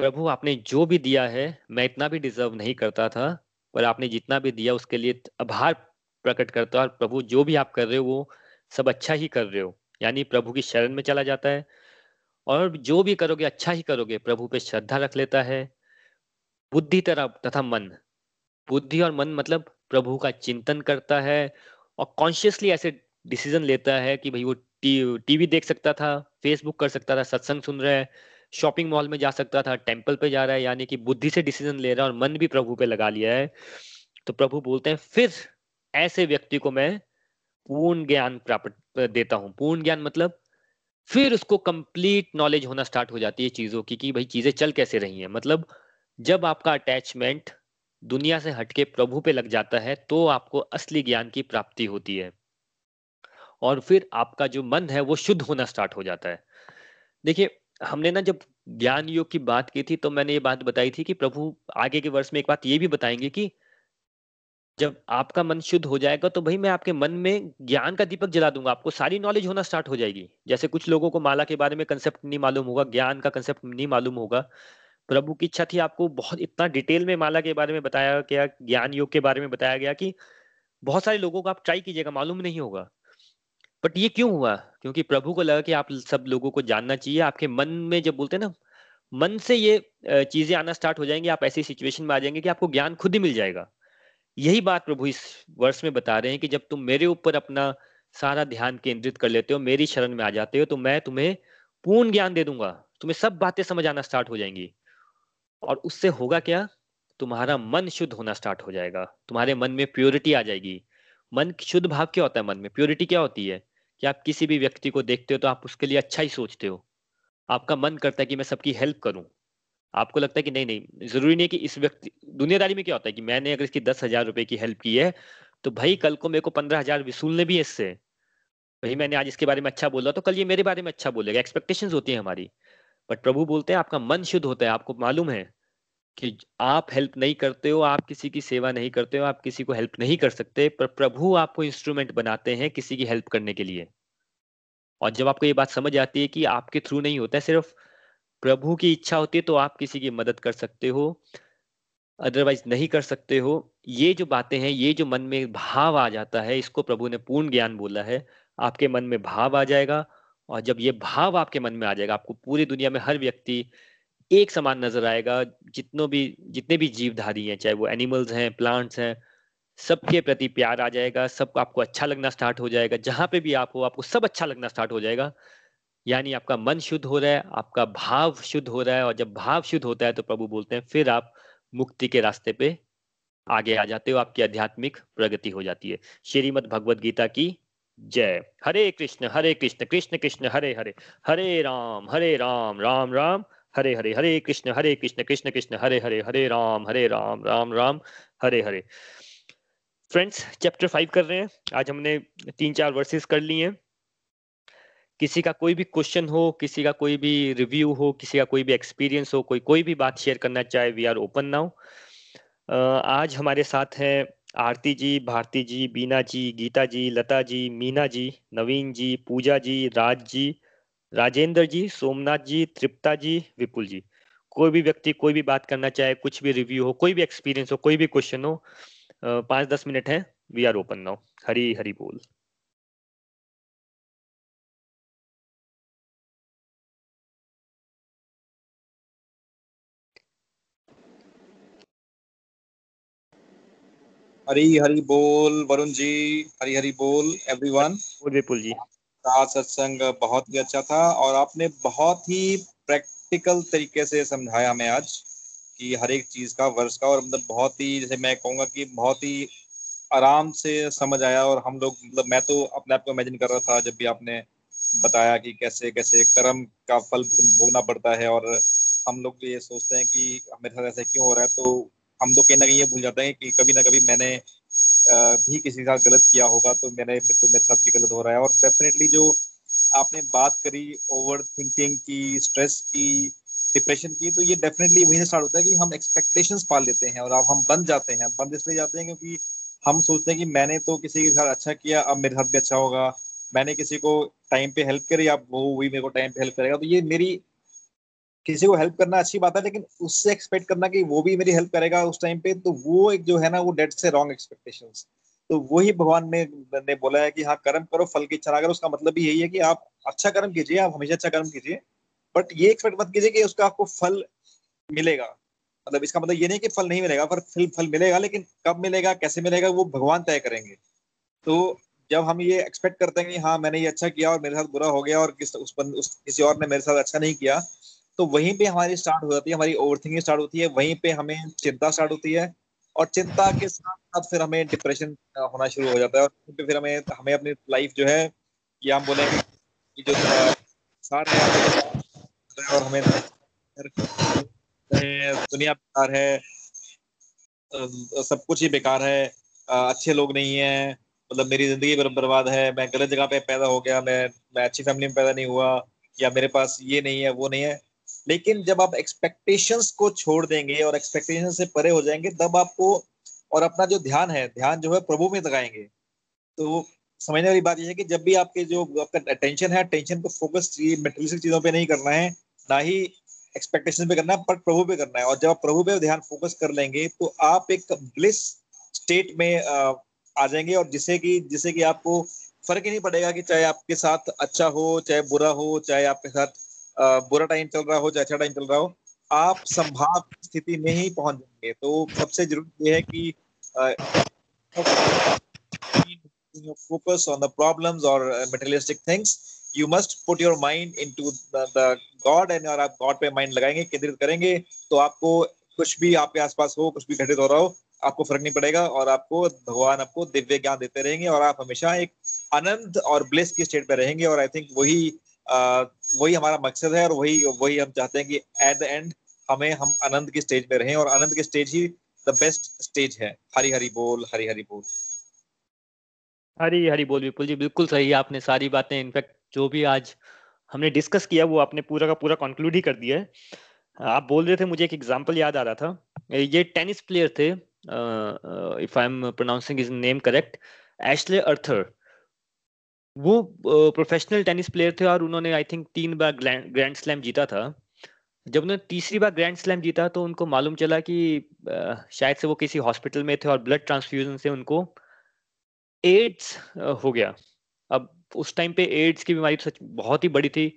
प्रभु, आपने जो भी दिया है, मैं इतना भी डिजर्व नहीं करता था, पर आपने जितना भी दिया, उसके लिए आभार प्रकट करता और प्रभु, जो भी आप कर रहे हो, वो सब अच्छा ही कर रहे हो। यानी प्रभु की शरण में चला जाता है। और जो भी करोगे अच्छा ही करोगे। प्रभु पे श्रद्धा रख लेता है। बुद्धि तरह तथा मन। बुद्धि और मन मतलब प्रभु का चिंतन करता है और कॉन्शियसली ऐसे डिसीज़न लेता है कि भाई वो टीवी देख सकता था फेसबुक कर सकता था, सत्संग सुन रहा है। शॉपिंग मॉल में जा सकता था टेंपल पे जा रहा है, यानी कि बुद्धि से डिसीज़न ले रहा है और मन भी प्रभु पे लगा लिया है। तो प्रभु बोलते हैं, फिर ऐसे व्यक्ति को मैं पूर्ण ज्ञान प्राप्त देता हूँ। पूर्ण ज्ञान मतलब फिर उसको कंप्लीट नॉलेज होना स्टार्ट हो जाती है चीज़ों की, कि भाई चीज़ें चल कैसे रही हैं। मतलब जब आपका अटैचमेंट दुनिया से हटके प्रभु पे लग जाता है तो आपको असली ज्ञान की प्राप्ति होती है। और फिर आपका जो मन है, वो शुद्ध होना स्टार्ट हो जाता है। देखिए हमने ना जब ज्ञान योग की बात की थी तो मैंने ये बात बताई थी कि प्रभु आगे के वर्ष में एक बात ये भी बताएँगे कि जब आपका मन शुद्ध हो जाएगा तो भाई मैं आपके मन में ज्ञान का दीपक जला दूँगा, आपको सारी नॉलेज होना स्टार्ट हो जाएगी। जैसे कुछ लोगों को माला के बारे में कंसेप्ट नहीं मालूम होगा, ज्ञान का कंसेप्ट नहीं मालूम होगा। प्रभु की इच्छा थी आपको बहुत इतना डिटेल में माला के बारे में बताया गया, ज्ञान योग के बारे में बताया गया कि बहुत सारे लोगों को आप ट्राई कीजिएगा, मालूम नहीं होगा। बट ये क्यों हुआ? क्योंकि प्रभु को लगा कि आप सब लोगों को जानना चाहिए। आपके मन में जब बोलते हैं ना, मन से ये चीज़ें आना स्टार्ट हो जाएँगे, आप ऐसी सिचुएशन में आ जाएँगे कि आपको ज्ञान खुद ही मिल जाएगा। यही बात प्रभु इस वर्ष में बता रहे हैं कि जब तुम मेरे ऊपर अपना सारा ध्यान केंद्रित कर लेते हो, मेरी शरण में आ जाते हो तो मैं तुम्हें पूर्ण ज्ञान दे दूँगा। तुम्हें सब बातें समझ आना स्टार्ट हो जाएँगी। और उससे होगा क्या? तुम्हारा मन शुद्ध होना स्टार्ट हो जाएगा। तुम्हारे मन में प्योरिटी आ जाएगी। मन शुद्ध भाव क्या होता है मन में? प्योरिटी क्या होती है? कि आप किसी भी व्यक्ति को देखते हो तो आप उसके लिए अच्छा ही सोचते हो। आपका मन करता है कि मैं सबकी हेल्प करूँ। आपको लगता है कि नहीं नहीं, ज़रूरी नहीं है कि इस व्यक्ति, दुनियादारी में क्या होता है कि मैंने अगर इसकी दस हज़ार रुपए की हेल्प की है तो भाई कल को मेरे को पंद्रह हज़ार वसूलने भी है इससे। भाई मैंने आज इसके बारे में अच्छा बोला तो कल ये मेरे बारे में अच्छा बोलेगा। एक्सपेक्टेशन होती है हमारी। बट प्रभु बोलते हैं, आपका मन शुद्ध होता है, आपको मालूम है। कि आप हेल्प नहीं करते हो, आप किसी की सेवा नहीं करते हो, आप किसी को हेल्प नहीं कर सकते, पर प्रभु आपको इंस्ट्रूमेंट बनाते हैं किसी की हेल्प करने के लिए। और जब आपको ये बात समझ आती है कि आपके थ्रू नहीं होता है, सिर्फ़ प्रभु की इच्छा होती है तो आप किसी की मदद कर सकते हो अदरवाइज़ नहीं कर सकते हो। ये जो बातें हैं, ये जो मन में भाव आ जाता है, इसको प्रभु ने पूर्ण ज्ञान बोला है, आपके मन में भाव आ जाएगा। और जब ये भाव आपके मन में आ जाएगा, आपको पूरी दुनिया में हर व्यक्ति एक समान नज़र आएगा, जितनों भी, जितने भी जीवधारी हैं, चाहे वो एनिमल्स हैं प्लांट्स हैं, सबके प्रति प्यार आ जाएगा, सब आपको अच्छा लगना स्टार्ट हो जाएगा, जहाँ पे भी आप हो, आपको सब अच्छा लगना स्टार्ट हो जाएगा। यानी आपका मन शुद्ध हो रहा है, आपका भाव शुद्ध हो रहा है, और जब भाव शुद्ध होता है तो प्रभु बोलते हैं, फिर आप मुक्ति के रास्ते पे आगे आ जाते हो, आपकी आध्यात्मिक प्रगति हो जाती है। श्रीमद भगवद गीता की जय। Hare Krishna Hare Krishna Krishna Krishna, Hare Hare Hare Ram Hare Ram Ram Ram. Hare Hare Hare Krishna Hare Krishna Krishna Krishna, Hare Hare Hare Ram Hare Ram Ram Ram, Hare Hare. Friends chapter five कर रहे हैं। आज हमने तीन चार versus कर लिए हैं। किसी का कोई भी क्वेश्चन हो, किसी का कोई भी रिव्यू हो, किसी का कोई भी एक्सपीरियंस हो, कोई कोई भी बात शेयर करना चाहे वी आर ओपन नाउ आज हमारे साथ हैं आरती जी, भारती जी, बीना जी, गीता जी, लता जी, मीना जी, नवीन जी, पूजा जी, राज जी राजेंद्र जी सोमनाथ जी तृप्ता जी विपुल जी। कोई भी व्यक्ति कोई भी बात करना चाहे कुछ भी रिव्यू हो कोई भी एक्सपीरियंस हो कोई भी क्वेश्चन हो पाँच दस मिनट है we are open now Hari Hari बोल। हरी हरी बोल वरुण जी हरी हरी बोल एवरीवन विपुल जी। सत्संग बहुत ही अच्छा था और आपने बहुत ही प्रैक्टिकल तरीके से समझाया हमें आज कि हर एक चीज़ का, वर्ष का और मतलब बहुत ही, जैसे मैं कहूँगा कि बहुत ही आराम से समझ आया और हम लोग मतलब मैं तो अपने आप को इमेजिन कर रहा था जब भी आपने बताया कि कैसे कैसे कर्म का फल भोगना पड़ता है और हम लोग ये सोचते हैं कि मेरे साथ ऐसा क्यों हो रहा है तो हम लोग कहीं ना कहीं ये भूल जाते हैं कि कभी ना कभी मैंने भी किसी के गलत किया होगा तो मैंने तो मेरे साथ भी गलत हो रहा है। और डेफिनेटली जो आपने बात करी ओवर थिंकिंग की स्ट्रेस की डिप्रेशन की तो ये डेफिनेटली वहीं से स्टार्ट होता है कि हम एक्सपेक्टेशंस पाल लेते हैं और अब हम बंद जाते हैं। बंद इसलिए जाते हैं क्योंकि हम सोचते हैं कि मैंने तो किसी के साथ अच्छा किया, अब मेरे साथ भी अच्छा होगा। मैंने किसी को टाइम पे हेल्प करी अब वो वही मेरे को टाइम पे हेल्प करेगा। तो ये मेरी किसी को हेल्प करना अच्छी बात है लेकिन उससे एक्सपेक्ट करना कि वो भी मेरी हेल्प करेगा उस टाइम पे तो वो एक जो है ना वो डेट से रॉन्ग एक्सपेक्टेशन तो वही भगवान ने ने बोला है कि हाँ कर्म करो फल की इच्छा अगर उसका मतलब भी यही है कि आप अच्छा कर्म कीजिए आप हमेशा अच्छा कर्म कीजिए बट ये एक्सपेक्ट मत कीजिए कि उसका आपको फल मिलेगा। मतलब इसका मतलब ये नहीं कि फल नहीं मिलेगा पर फल फल मिलेगा लेकिन कब मिलेगा कैसे मिलेगा वो भगवान तय करेंगे। तो जब हम ये एक्सपेक्ट करते हैं कि हाँ मैंने ये अच्छा किया और मेरे साथ बुरा हो गया और किस उस, उस किसी और ने मेरे साथ अच्छा नहीं किया तो वहीं पे हमारी स्टार्ट हो जाती है, हमारी ओवर थिंकिंग स्टार्ट होती है, वहीं पे हमें चिंता स्टार्ट होती है और चिंता के साथ साथ फिर हमें डिप्रेशन होना शुरू हो जाता है और फिर हमें हमें अपनी लाइफ जो है, या हम बोलेंगे कि जो और हमें दुनिया बेकार है सब कुछ ही बेकार है अच्छे लोग नहीं है मतलब मेरी ज़िंदगी बर्बाद है, मैं गलत जगह पे पैदा हो गया, मैं मैं अच्छी फैमिली में पैदा नहीं हुआ या मेरे पास ये नहीं है, वो नहीं है। लेकिन जब आप एक्सपेक्टेशंस को छोड़ देंगे और एक्सपेक्टेशन से परे हो जाएँगे, तब आपको और अपना जो ध्यान है, ध्यान जो है प्रभु में लगाएँगे। तो समझने वाली बात यह है कि जब भी आपके जो आपका टेंशन है टेंशन को फोकस मेटेरियलिस्टिक चीज़ों पे नहीं करना है, ना ही एक्सपेक्टेशन पे करना है, पर प्रभु पे करना है। और जब आप प्रभु पे ध्यान फोकस कर लेंगे तो आप एक ब्लिस स्टेट में आ जाएँगे और जिसे कि जिसे कि आपको फ़र्क ही नहीं पड़ेगा कि चाहे आपके साथ अच्छा हो, चाहे बुरा हो, चाहे आपके साथ बुरा टाइम चल रहा हो चाहे अच्छा टाइम चल रहा हो, आप संभाव स्थिति में ही पहुँच जाएँगे। तो सबसे ज़रूरी ये है कि फोकस ऑन द प्रॉब्लम्स और materialistic things you must put your mind into the God and और आप गॉड पे माइंड लगाएँगे, केंद्रित करेंगे तो आपको कुछ भी आपके आसपास हो, कुछ भी घटित हो रहा हो, आपको फ़र्क नहीं पड़ेगा और आपको भगवान आपको दिव्य ज्ञान देते रहेंगे और आप हमेशा एक आनंद और ब्लेस की स्टेट पे रहेंगे और आई थिंक वही वही हमारा मकसद है और वही वही हम चाहते हैं कि एट द एंड हमें, हम आनंद की स्टेज पे रहें और आनंद की स्टेज ही द बेस्ट स्टेज है। हरी हरी बोल हरी हरी बोल। हरी हरी बोल विपुल जी, बिल्कुल सही आपने सारी बातें इनफैक्ट जो भी आज हमने डिस्कस किया, वो आपने पूरा का पूरा कंक्लूड ही कर दिया है। आप बोल रहे थे, मुझे एक एग्जांपल याद आ रहा था। ये टेनिस प्लेयर थे if I am pronouncing his name correct Ashley Arthur वो प्रोफेशनल टेनिस प्लेयर थे और उन्होंने आई थिंक तीन बार ग्रैंड स्लैम जीता था। जब उन्होंने तीसरी बार ग्रैंड स्लैम जीता तो उनको मालूम चला कि शायद से वो किसी हॉस्पिटल में थे और ब्लड ट्रांसफ्यूजन से उनको एड्स हो गया। अब उस टाइम पे एड्स की बीमारी सच बहुत ही बड़ी थी।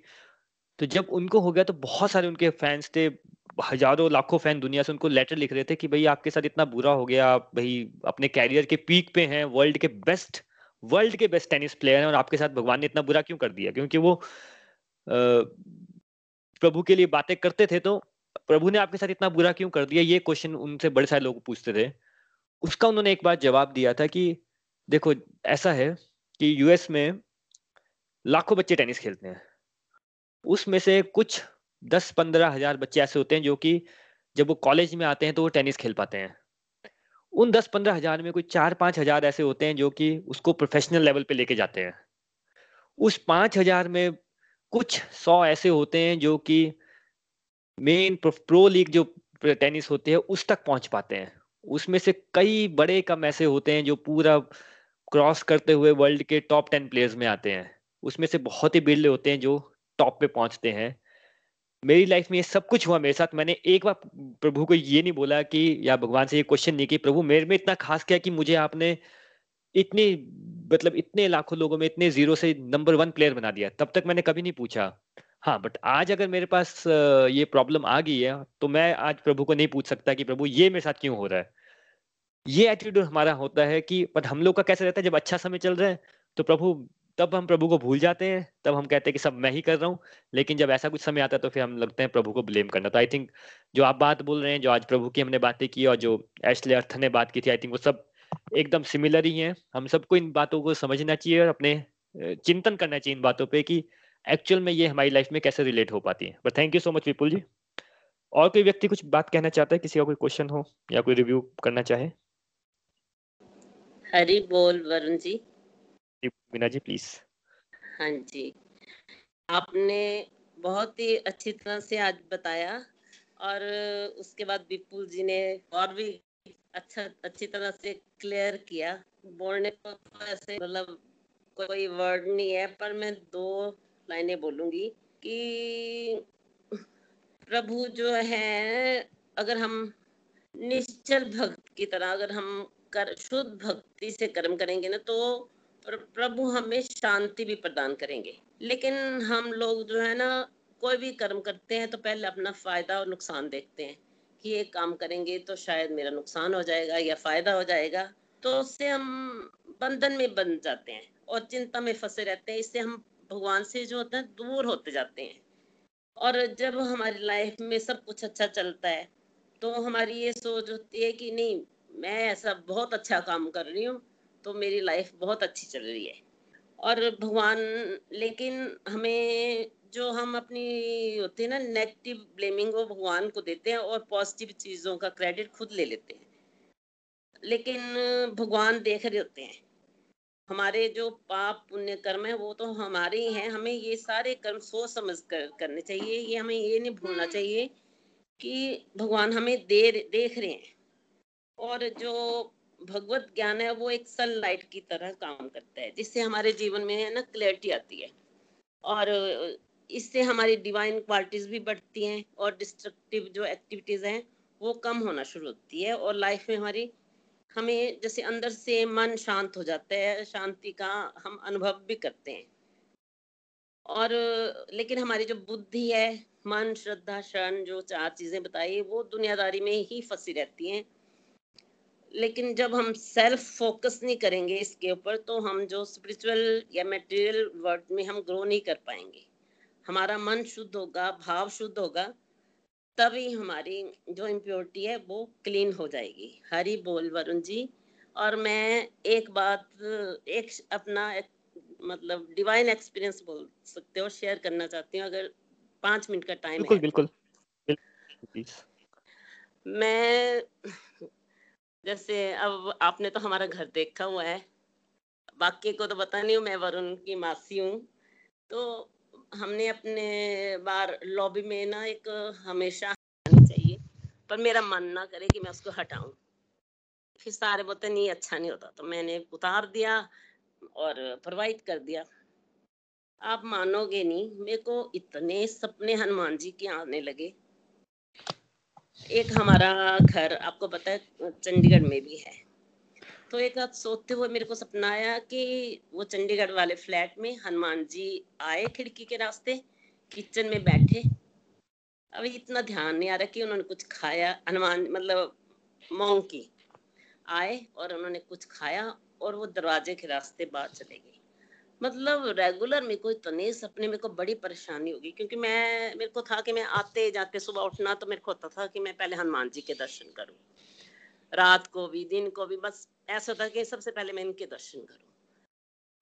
तो जब उनको हो गया तो बहुत सारे उनके फैंस थे, हज़ारों, लाखों फ़ैन दुनिया से उनको लेटर लिख रहे थे कि, भाई, आपके साथ इतना बुरा हो गया, आप, भाई, अपने कैरियर के पीक पे हैं वर्ल्ड के बेस्ट वर्ल्ड के बेस्ट टेनिस प्लेयर हैं और आपके साथ भगवान ने इतना बुरा क्यों कर दिया? क्योंकि वो प्रभु के लिए बातें करते थे तो प्रभु ने आपके साथ इतना बुरा क्यों कर दिया? ये क्वेश्चन उनसे बड़े सारे लोग पूछते थे। उसका उन्होंने एक बार जवाब दिया था कि, देखो, ऐसा है कि यूएस में लाखों बच्चे टेनिस खेलते हैं। उसमें से कुछ दस पंद्रह हज़ार बच्चे ऐसे होते हैं जो कि जब वो कॉलेज में आते हैं तो वो टेनिस खेल पाते हैं। उन दस पंद्रह हज़ार में कोई चार पाँच हज़ार ऐसे होते हैं जो कि उसको प्रोफेशनल लेवल पे लेके जाते हैं। उस पाँच हज़ार में कुछ सौ ऐसे होते हैं जो कि मेन प्रो लीग जो टेनिस होते हैं, उस तक पहुँच पाते हैं। उसमें से कई बड़े कम ऐसे होते हैं जो पूरा क्रॉस करते हुए वर्ल्ड के टॉप टेन प्लेयर्स में आते हैं। उसमें से बहुत ही बिरले होते हैं जो टॉप पे पहुँचते हैं। मेरी लाइफ में ये सब कुछ हुआ मेरे साथ। मैंने एक बार प्रभु को ये नहीं बोला कि, या भगवान से ये क्वेश्चन नहीं कि प्रभु मेरे में इतना खास क्या कि मुझे आपने इतनी मतलब इतने लाखों लोगों में, इतने ज़ीरो से नंबर वन प्लेयर बना दिया। तब तक मैंने कभी नहीं पूछा। हाँ बट आज अगर मेरे पास ये प्रॉब्लम आ गई है तो मैं आज प्रभु को नहीं पूछ सकता कि प्रभु ये मेरे साथ क्यों हो रहा है। ये एटीट्यूड हमारा होता है कि बट हम लोग का कैसे रहता है? जब अच्छा समय चल रहा है तो प्रभु तब हम प्रभु को भूल जाते हैं, तब हम कहते हैं कि सब मैं ही कर रहा हूँ, लेकिन जब ऐसा कुछ समय आता है तो फिर हम लगते हैं प्रभु को ब्लेम करना। तो आई थिंक जो आप बात बोल रहे हैं, जो आज प्रभु की हमने बातें की और जो एशले अर्थ ने बात की थी आई थिंक वो सब एकदम सिमिलर ही हैं। हम सबको इन बातों को समझना चाहिए और अपने चिंतन करना चाहिए इन बातों पर कि एक्चुअल में ये हमारी लाइफ में कैसे रिलेट हो पाती है। But thank you so much Vipul ji. और कोई व्यक्ति कुछ बात कहना चाहता है, किसी का कोई क्वेश्चन हो या कोई रिव्यू करना चाहे? हरी बोल, वरुण जी। मीना जी प्लीज़ हाँ जी। आपने बहुत ही अच्छी तरह से आज बताया और उसके बाद विपुल जी ने और भी अच्छा अच्छी तरह से क्लियर किया। बोलने को तो ऐसे मतलब कोई वर्ड नहीं है, पर मैं दो लाइनें बोलूँगी कि प्रभु जो है, अगर हम निश्चल भक्त की तरह, अगर हम कर, शुद्ध भक्ति से कर्म करेंगे ना तो प्रभु हमें शांति भी प्रदान करेंगे। लेकिन हम लोग जो है ना, कोई भी कर्म करते हैं तो पहले अपना फ़ायदा और नुकसान देखते हैं कि ये काम करेंगे तो शायद मेरा नुकसान हो जाएगा या फ़ायदा हो जाएगा। तो उससे हम बंधन में बन जाते हैं और चिंता में फंसे रहते हैं। इससे हम भगवान से जो होता है, दूर होते जाते हैं। और जब हमारी लाइफ में सब कुछ अच्छा चलता है तो हमारी ये सोच होती है कि नहीं, मैं ऐसा बहुत अच्छा काम कर रही हूँ तो मेरी लाइफ बहुत अच्छी चल रही है। और भगवान, लेकिन हमें जो हम अपनी होती है ना नेगेटिव ब्लेमिंग वो भगवान को देते हैं और पॉजिटिव चीज़ों का क्रेडिट खुद ले लेते हैं। लेकिन भगवान देख रहे होते हैं। हमारे जो पाप पुण्य कर्म है, वो तो हमारे ही हैं। हमें ये सारे कर्म सोच समझ कर करने चाहिए। ये हमें ये नहीं भूलना चाहिए कि भगवान हमें दे देख रहे हैं। और जो भगवत ज्ञान है, वो एक सनलाइट की तरह काम करता है, जिससे हमारे जीवन में है ना क्लैरिटी आती है। और इससे हमारी डिवाइन क्वालिटीज भी बढ़ती हैं और डिस्ट्रक्टिव जो एक्टिविटीज़ हैं, वो कम होना शुरू होती है और लाइफ में हमारी, हमें जैसे अंदर से मन शांत हो जाता है, शांति का हम अनुभव भी करते हैं। और, लेकिन हमारी जो बुद्धि है, मन, श्रद्धा, शरण, जो चार चीज़ें बताई, वो दुनियादारी में ही फंसी रहती हैं। लेकिन जब हम सेल्फ फोकस नहीं करेंगे इसके ऊपर तो हम जो स्पिरिचुअल या मटेरियल वर्ल्ड में हम ग्रो नहीं कर पाएँगे। हमारा मन शुद्ध होगा भाव शुद्ध होगा तभी हमारी जो इम्प्योरिटी है वो क्लीन हो जाएगी। हरी बोल वरुण जी। और मैं एक बात एक अपना एक, मतलब डिवाइन एक्सपीरियंस बोल सकते हो शेयर करना चाहती हूँ अगर पाँच मिनट का टाइम बिल्कुल, है बिल्कुल बिल्कुल मैं जैसे अब आपने तो हमारा घर देखा हुआ है। बाकी को तो पता नहीं हूँ, मैं वरुण की मासी हूँ। तो हमने अपने बार लॉबी में ना एक हमेशा चाहिए, पर मेरा मन ना करे कि मैं उसको हटाऊं। फिर सारे बोलते, नहीं अच्छा नहीं होता। तो मैंने उतार दिया और प्रोवाइड कर दिया। आप मानोगे नहीं, मेरे को इतने सपने हनुमान जी के आने लगे। एक हमारा घर आपको पता है, चंडीगढ़ में भी है। तो एक रात सोते हुए मेरे को सपना आया कि वो चंडीगढ़ वाले फ्लैट में हनुमान जी आए खिड़की के रास्ते, किचन में बैठे। अभी इतना ध्यान नहीं आ रहा कि उन्होंने कुछ खाया, हनुमान मतलब मोंकी आए और उन्होंने कुछ खाया और वो दरवाजे के रास्ते बाहर चले गए। मतलब रेगुलर मेरे को इतने सपने, मेरे को बड़ी परेशानी होगी, क्योंकि मैं, मेरे को था कि मैं आते जाते सुबह उठना तो मेरे को होता था कि मैं पहले हनुमान जी के दर्शन करूँ। रात को भी, दिन को भी, बस ऐसा था कि सबसे पहले मैं इनके दर्शन करूँ।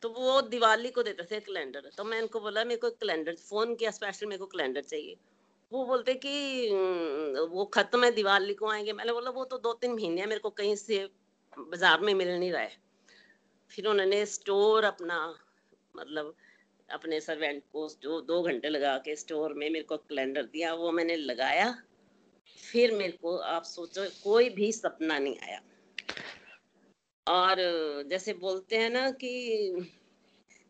तो वो दिवाली को देते थे कैलेंडर तो मैं इनको बोला, मेरे को कैलेंडर फ़ोन किया स्पेशल मेरे को कैलेंडर चाहिए। वो बोलते कि वो खत्म है, दिवाली को आएँगे। मैंने बोला, वो तो दो तीन महीने मेरे को कहीं से बाज़ार में मिल नहीं रहा है। फिर उन्होंने स्टोर अपना मतलब अपने सर्वेंट को जो दो घंटे लगा के स्टोर में मेरे को कैलेंडर दिया, वो मैंने लगाया। फिर मेरे को आप सोचो, कोई भी सपना नहीं आया। और जैसे बोलते हैं ना कि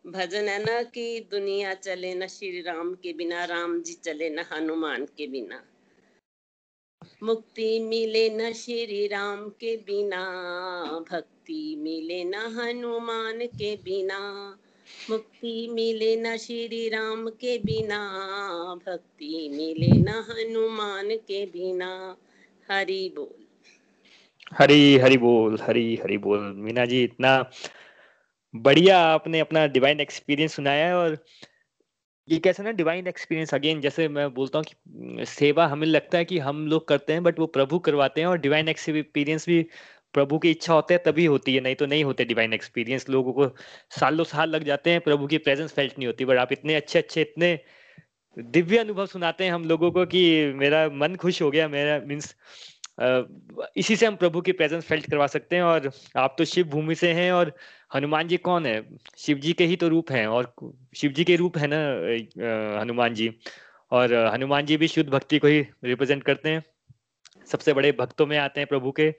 भजन है ना कि दुनिया चले न श्री राम के बिना, राम जी चले न हनुमान के बिना। मुक्ति मिले न श्री राम के बिना, भक्ति मिले न हनुमान के बिना। मुक्ति मिले न श्री राम के बिना, भक्ति मिले न हनुमान के बिना। हरि बोल। हरी हरी बोल, हरी हरी बोल। मीना जी, इतना बढ़िया आपने अपना डिवाइन एक्सपीरियंस सुनाया है और ये कैसा ना डिवाइन एक्सपीरियंस अगेन जैसे मैं बोलता हूँ कि सेवा हमें लगता है कि हम लोग करते हैं बट वो प्रभु करवाते हैं और डिवाइन एक्सपीरियंस भी प्रभु की इच्छा होते है, तभी होती है, नहीं तो नहीं होते डिवाइन एक्सपीरियंस लोगों को सालों साल लग जाते हैं, प्रभु की प्रेजेंस फेल्ट नहीं होती। बट आप इतने अच्छे अच्छे, इतने दिव्य अनुभव सुनाते हैं हम लोगों को कि मेरा मन खुश हो गया। मेरा मीन्स इसी से हम प्रभु की प्रेजेंस फेल्ट करवा सकते हैं। और आप तो शिव भूमि से हैं और हनुमान जी कौन है? शिव जी के ही तो रूप हैं और शिव जी के रूप है ना हनुमान जी। और हनुमान जी भी शुद्ध भक्ति को ही रिप्रेजेंट करते हैं। सबसे बड़े भक्तों में आते हैं प्रभु के।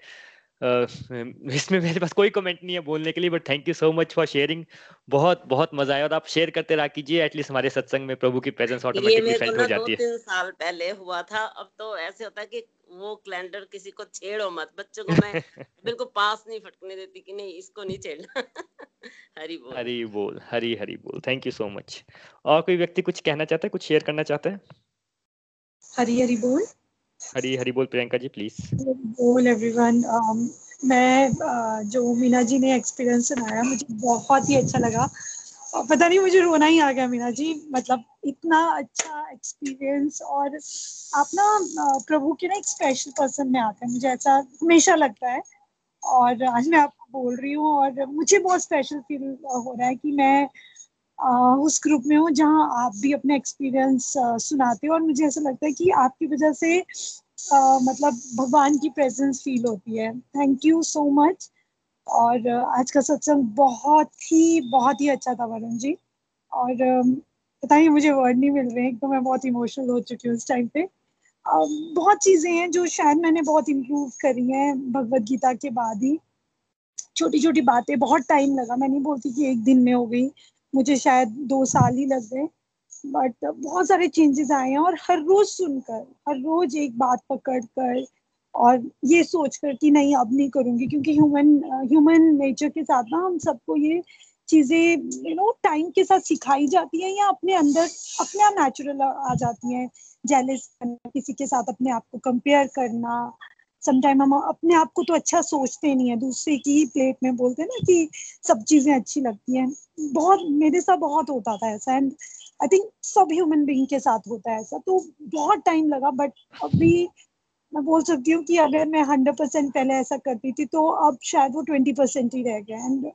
इसमें मेरे पास कोई कमेंट नहीं है बोलने के लिए but thank you so much for sharing बहुत बहुत मज़ा आया और आप शेयर करते रहा कीजिए एटलीस्ट हमारे सत्संग में प्रभु की प्रेजेंस ऑटोमेटिकली फेल्ट हो जाती है। तीन साल पहले हुआ था। अब तो ऐसे होता है कि वो कैलेंडर किसी को छेड़ो मत। बच्चों को मैं बिल्कुल पास नहीं फटकने देती कि नहीं इसको नहीं छेड़ना। हरी बोल। हरी बोल हरी हरी बोल। थैंक यू सो मच और कोई व्यक्ति कुछ कहना चाहता है कुछ शेयर करना चाहता है? हरी हरी बोल। हरी हरी बोल प्रियंका जी प्लीज़ बोल एवरीवन um, मैं uh, जो मीना जी ने एक्सपीरियंस सुनाया मुझे बहुत ही अच्छा लगा। पता नहीं मुझे रोना ही आ गया मीना जी। मतलब इतना अच्छा एक्सपीरियंस और आप ना uh, प्रभु के ना एक स्पेशल पर्सन में आते हैं। मुझे ऐसा हमेशा लगता है। और आज मैं आपको बोल रही हूँ और मुझे बहुत स्पेशल फील हो रहा है कि मैं uh, उस ग्रुप में हूँ जहाँ आप भी अपने एक्सपीरियंस सुनाते हो और मुझे ऐसा लगता है कि आपकी वजह से मतलब भगवान की प्रेजेंस फील होती है। थैंक यू सो मच और आज का सत्संग बहुत ही बहुत ही अच्छा था वरुण जी और पता नहीं मुझे वर्ड नहीं मिल रहे हैं तो मैं बहुत इमोशनल हो चुकी हूँ उस टाइम पे। बहुत चीज़ें हैं जो शायद मैंने बहुत इम्प्रूव करी हैं भगवत गीता के बाद ही। छोटी छोटी बातें, बहुत टाइम लगा, मैं नहीं बोलती कि एक दिन में हो गई। मुझे शायद दो साल ही लग गए बट बहुत सारे चेंजेस आए हैं और हर रोज सुनकर, हर रोज एक बात पकड़ कर और ये सोच कर कि नहीं, अब नहीं करूँगी, क्योंकि ह्यूमन ह्यूमन नेचर के साथ ना हम सबको ये चीज़ें यू नो टाइम के साथ सिखाई जाती हैं या अपने अंदर, अपने आप नेचुरल आ जाती हैं। जेलिस करना, किसी के साथ अपने आप को कंपेयर करना समटाइम हम अपने आप को तो अच्छा सोचते नहीं है, दूसरे की ही प्लेट में बोलते हैं ना कि सब चीज़ें अच्छी लगती हैं। बहुत, मेरे साथ बहुत होता था ऐसा एंड आई थिंक सब ह्यूमन बींग के साथ होता है ऐसा। तो बहुत टाइम लगा बट अभी मैं बोल सकती हूँ कि अगर मैं हंड्रेड परसेंट पहले ऐसा करती थी तो अब शायद वो ट्वेंटी परसेंट ही रह गया। एंड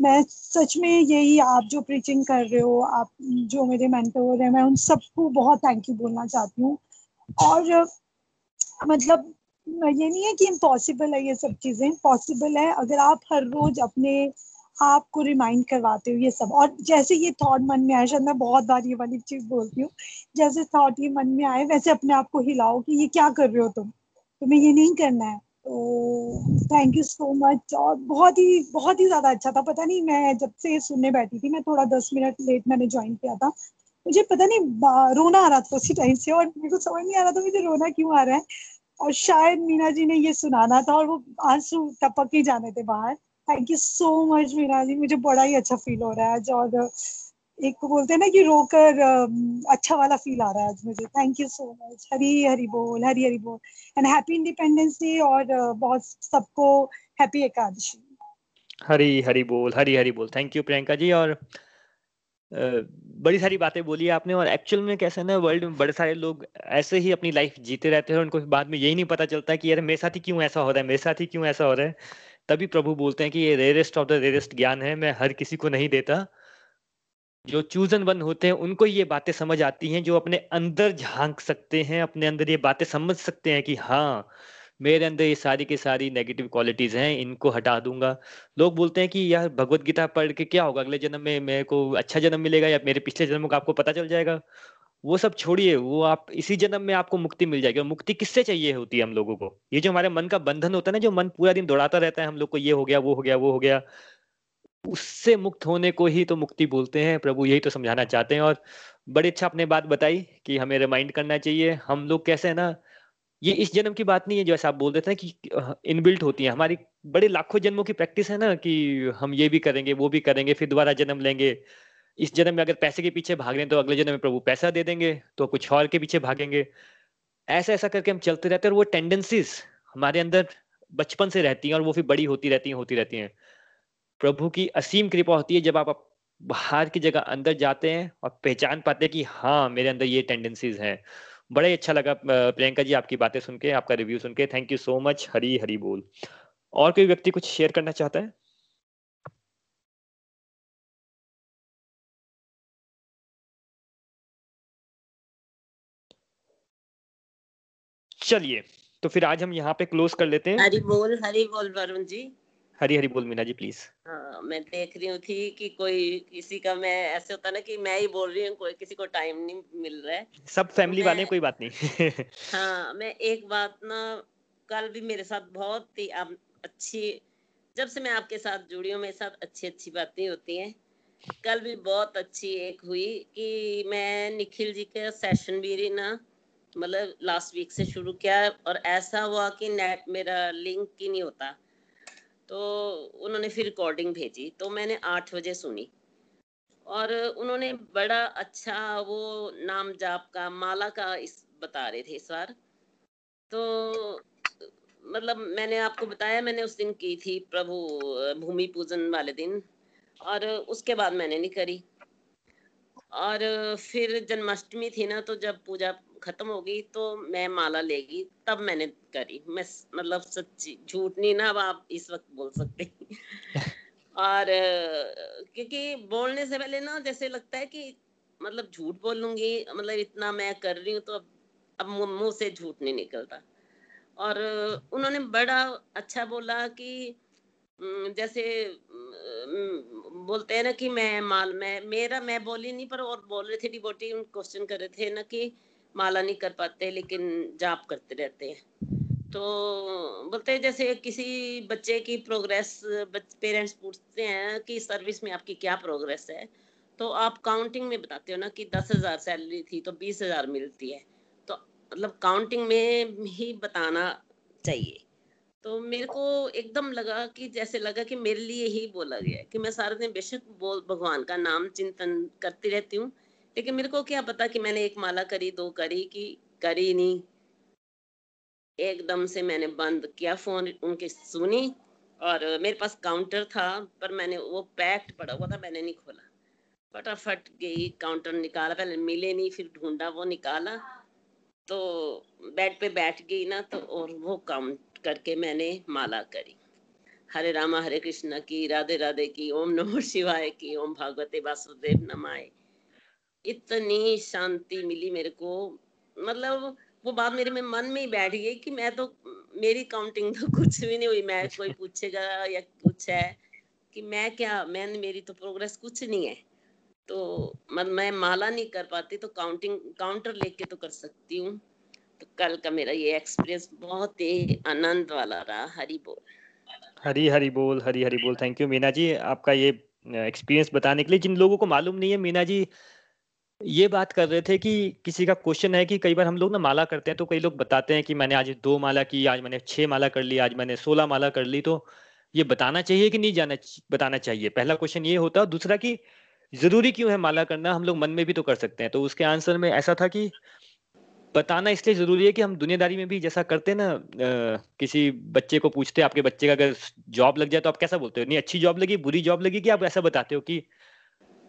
मैं सच में यही आप जो प्रीचिंग कर रहे हो, आप जो मेरे मेंटोर हैं, मैं उन सबको बहुत थैंक यू बोलना चाहती हूँ। और मतलब ये नहीं है कि इम्पॉसिबल है ये सब चीज़ें पॉसिबल है अगर आप हर रोज अपने आप को रिमाइंड करवाते हो ये सब। और जैसे ये थॉट मन में आए शायद मैं बहुत बार ये वाली चीज़ बोलती हूँ, जैसे थॉट ये मन में आए, वैसे अपने आप को हिलाओ कि ये क्या कर रहे हो तुम? तुम्हें ये नहीं करना है। तो थैंक यू सो मच और बहुत ही बहुत ही ज़्यादा अच्छा था। पता नहीं मैं जब से सुनने बैठी थी, मैं थोड़ा दस मिनट लेट मैंने ज्वाइन किया था। मुझे पता नहीं रोना आ रहा था उसी टाइम से और मेरे को समझ नहीं आ रहा था मुझे रोना क्यों आ रहा है। और शायद मीना जी ने ये सुनाना था और वो आँसू टपक ही जाने थे बाहर। Thank you so much Meena ji. मुझे बड़ा ही अच्छा फील हो रहा है आज और एक को बोलते हैं ना कि रोकर अच्छा वाला फील आ रहा है आज मुझे। Thank you so much Hari Hari बोल, हरी हरी बोल। एंड हैप्पी इंडिपेंडेंस डे और बहुत सबको हैप्पी एकादशी। हरी हरी बोल, हरी हरी बोल। Thank you Priyanka ji. और बड़ी सारी बातें बोली आपने और एक्चुअल में कैसे ना वर्ल्ड में बड़े सारे लोग ऐसे ही अपनी लाइफ जीते रहते हैं उनको बाद में यही नहीं पता चलता कि यार मेरे साथ ही क्यों ऐसा हो रहा है, मेरे साथ ही क्यों ऐसा हो रहा है। तभी प्रभु बोलते हैं कि ये रेरेस्ट ऑफ़ द रेरेस्ट ज्ञान है, मैं हर किसी को नहीं देता। जो चूजन वन होते हैं, उनको ये बातें समझ आती हैं, जो अपने अंदर झाँक सकते हैं, अपने अंदर ये बातें समझ सकते हैं कि हाँ मेरे अंदर ये सारी की सारी नेगेटिव क्वालिटीज हैं, इनको हटा दूँगा। लोग बोलते हैं कि यार, भगवत गीता पढ़ के क्या होगा? अगले जन्म में मेरे को अच्छा जन्म मिलेगा या मेरे पिछले जन्म का आपको पता चल जाएगा? वो सब छोड़िए, वो आप इसी जन्म में आपको मुक्ति मिल जाएगी। और मुक्ति किससे चाहिए होती है हम लोगों को? ये जो हमारे मन का बंधन होता है ना, जो मन पूरा दिन दौड़ाता रहता है, हम लोग को ये हो गया, वो हो गया, वो हो गया, उससे मुक्त होने को ही तो मुक्ति बोलते हैं। प्रभु, यही तो समझाना चाहते हैं। और बड़ी अच्छा आपने बात बताई कि हमें रिमाइंड करना चाहिए। हम लोग कैसे है ना ये इस जन्म की बात नहीं है जैसे आप बोल रहे थे कि इनबिल्ट होती है। हमारी बड़े लाखों जन्मों की प्रैक्टिस है ना कि हम ये भी करेंगे, वो भी करेंगे, फिर दोबारा जन्म लेंगे। इस जन्म में अगर पैसे के पीछे भाग रहे हैं तो अगले जन्म में प्रभु पैसा दे देंगे तो कुछ और के पीछे भागेंगे। ऐसा ऐसा करके हम चलते रहते हैं और वो टेंडेंसीज हमारे अंदर बचपन से रहती हैं और वो फिर बड़ी होती रहती हैं, होती रहती हैं। प्रभु की असीम कृपा होती है जब आप बाहर की जगह अंदर जाते हैं और पहचान पाते हैं कि हाँ मेरे अंदर ये टेंडेंसीज हैं। बड़ा ही अच्छा लगा प्रियंका जी आपकी बातें सुन के, आपका रिव्यू सुन के। Thank you so much Hari Hari बोल। और कोई व्यक्ति कुछ शेयर करना चाहता है? चलिए तो फिर आज हम यहाँ पे क्लोज कर लेते हैं। हरी बोल हरी बोल, वरुण जी। हरी हरी बोल मीना जी प्लीज़ हाँ मैं देख रही हूँ थी कि कोई किसी का मैं ऐसे होता ना कि मैं ही बोल रही हूँ कोई किसी को टाइम नहीं मिल रहा है। सब फैमिली वाले कोई बात नहीं। हाँ मैं एक बात ना कल भी मेरे साथ बहुत ही अच्छी जब से मैं आपके साथ जुड़ी हूँ मेरे साथ अच्छी अच्छी बातें होती हैं। कल भी बहुत अच्छी एक हुई कि मैं निखिल जी का सेशन भी रही ना मतलब लास्ट वीक से शुरू किया और ऐसा हुआ कि नेट मेरा लिंक ही नहीं होता। तो उन्होंने फिर रिकॉर्डिंग भेजी तो मैंने आठ बजे सुनी। और उन्होंने बड़ा अच्छा वो नाम जाप का, माला का इस बता रहे थे इस बार। तो मतलब मैंने आपको बताया, मैंने उस दिन की थी प्रभु, भूमि पूजन वाले दिन, और उसके बाद मैंने नहीं करी। और फिर जन्माष्टमी थी ना तो जब पूजा खत्म हो गई तो मैं माला लेगी तब मैंने करी। मैं मतलब सच्ची झूठ नहीं ना अब आप इस वक्त बोल सकते। और क्योंकि बोलने से पहले ना जैसे लगता है कि मतलब झूठ बोलूँगी मतलब इतना मैं कर रही हूँ तो अब अब मुँह मुँह से झूठ नहीं निकलता। और उन्होंने बड़ा अच्छा बोला कि जैसे बोलते हैं ना कि मैं माल मैं मेरा मैं बोली नहीं पर और बोल रहे थे डिबोटी क्वेश्चन कर रहे थे ना कि माला नहीं कर पाते, लेकिन जाप करते रहते हैं। तो बोलते हैं, जैसे किसी बच्चे की प्रोग्रेस पेरेंट्स पूछते हैं कि सर्विस में आपकी क्या प्रोग्रेस है तो आप काउंटिंग में बताते हो ना कि दस हज़ार सैलरी थी तो बीस हज़ार मिलती है। तो मतलब काउंटिंग में ही बताना चाहिए। तो मेरे को एकदम लगा कि, जैसे लगा कि मेरे लिए ही बोला गया कि मैं सारा दिन बेशक बोल, भगवान का नाम चिंतन करती रहती हूँ लेकिन मेरे को क्या पता कि मैंने एक माला करी, दो करी, कि करी नहीं। एकदम से मैंने बंद किया फ़ोन, उनकी सुनी और मेरे पास काउंटर था, पर मैंने वो पैक्ड पड़ा हुआ था, मैंने नहीं खोला। फटाफट गई, काउंटर निकाला, पहले मिले नहीं, फिर ढूंढा, वो निकाला। तो बेड पे बैठ गई ना तो और वो काउंट करके मैंने माला करी। हरे रामा, हरे कृष्णा की, राधे राधे की, ओम नमो शिवाय की, ओम भागवते वासुदेव नमाय। इतनी शांति मिली मेरे को। मतलब वो बात मेरे में मन में ही बैठ गई कि मैं तो मेरी काउंटिंग तो कुछ भी नहीं हुई। मैं कोई पूछेगा या कुछ है कि मैं क्या मैं मेरी तो प्रोग्रेस कुछ नहीं है। तो मत मैं माला नहीं कर पाती तो काउंटिंग काउंटर लेके तो कर सकती हूँ। तो कल का मेरा ये एक्सपीरियंस बहुत ही आनंद वाला रहा। हरी बोल। हरी हरी बोल हरी हरी बोल। Thank you Meena ji. आपका ये एक्सपीरियंस बताने के लिए जिन लोगों को मालूम नहीं है मीना जी ये बात कर रहे थे कि किसी का क्वेश्चन है कि कई बार हम लोग ना माला करते हैं तो कई लोग बताते हैं कि मैंने आज दो माला की आज मैंने छह माला कर ली आज मैंने सोलह माला कर ली तो ये बताना चाहिए कि नहीं जाना बताना चाहिए? पहला क्वेश्चन ये होता है दूसरा कि ज़रूरी क्यों है माला करना? हम लोग मन में भी तो कर सकते हैं। तो उसके आंसर में ऐसा था कि बताना इसलिए ज़रूरी है कि हम दुनियादारी में भी जैसा करते ना अ, किसी बच्चे को पूछते आपके बच्चे का अगर जॉब लग जाए तो आप कैसा बोलते हो? नहीं अच्छी जॉब लगी बुरी जॉब लगी कि आप ऐसा बताते हो कि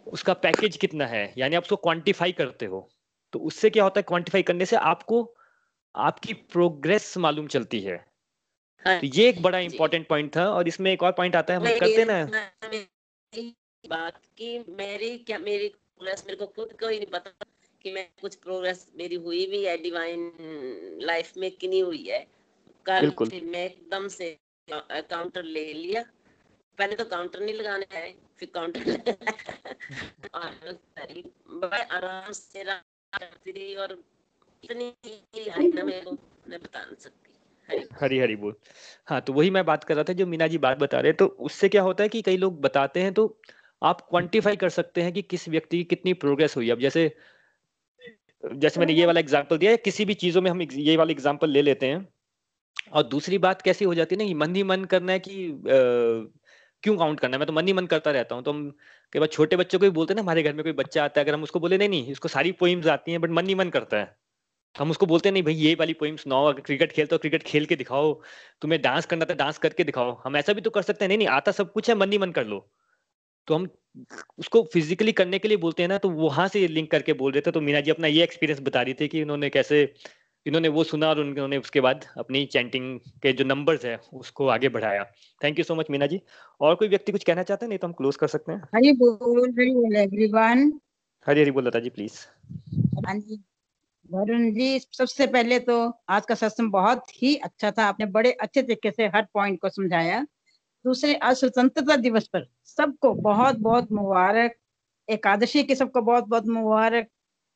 उसका पैकेज कितना है? यानी आप उसको क्वांटिफाई करते हो। तो उससे क्या होता है? क्वांटिफाई करने से आपको आपकी प्रोग्रेस मालूम चलती है। हाँ तो ये एक बड़ा। इंपॉर्टेंट पॉइंट था और इसमें एक और पॉइंट आता है हम करते ना। बात कि मेरी क्या मेरी प्रोग्रेस मेरे को खुद को ही नहीं पता कि मैं कुछ प्रोग्रेस मेरी हुई भी है डिवाइन लाइफ में कि नहीं हुई है। कल मैं एकदम से काउंटर ले लिया। पहले तो काउंटर नहीं लगाने आए। और करी बड़े आराम से करती रही और इतनी ना मैं बता सकती। हरी हरी हरी बोल। हाँ तो वही मैं बात कर रहा था, जो मीना जी बात बता रहे तो उससे क्या होता है कि कई लोग बताते हैं तो आप क्वांटिफाई कर सकते हैं कि किस व्यक्ति की कितनी प्रोग्रेस हुई। अब जैसे जैसे मैंने ये वाला एग्जांपल दिया किसी भी चीज़ों में हम ये वाला एग्जांपल ले लेते हैं। और दूसरी बात कैसी हो जाती है ना कि मन ही मन करना है कि क्यों काउंट करना है? मैं तो मन ही मन करता रहता हूँ तो हम कई बार छोटे बच्चों को भी बोलते हैं ना, हमारे घर में कोई बच्चा आता है, अगर हम उसको बोले, नहीं नहीं, इसको सारी पोइम्स आती हैं बट मन ही मन करता है। हम उसको बोलते नहीं भाई, ये वाली पोइम्स नौ अगर क्रिकेट खेलते हो क्रिकेट खेल के दिखाओ, तुम्हें डांस करना था डांस करके दिखाओ। हम ऐसा भी तो कर सकते हैं, नहीं नहीं, आता सब कुछ है, मन ही मन कर लो। तो हम उसको फिजिकली करने के लिए बोलते हैं ना तो वहाँ से लिंक करके बोल रहे थे तो मीना जी अपना ये एक्सपीरियंस बता रही थी कि उन्होंने कैसे इन्होंने वो सुना और उन्होंने उसके बाद अपनी चैंटिंग के जो नंबर्स है उसको आगे बढ़ाया। Thank you so much Meena ji. और कोई व्यक्ति कुछ कहना चाहते हैं? नहीं तो हम क्लोज कर सकते हैं। हरी बोल हरी बोल एवरीवन हरी हरी बोल लता जी प्लीज़ हाँ जी। वरुण जी सबसे पहले तो आज का सत्संग बहुत ही अच्छा था। आपने बड़े अच्छे तरीके से हर पॉइंट को समझाया। दूसरे आज स्वतंत्रता दिवस पर सबको बहुत बहुत मुबारक। एकादशी के सबको बहुत बहुत मुबारक।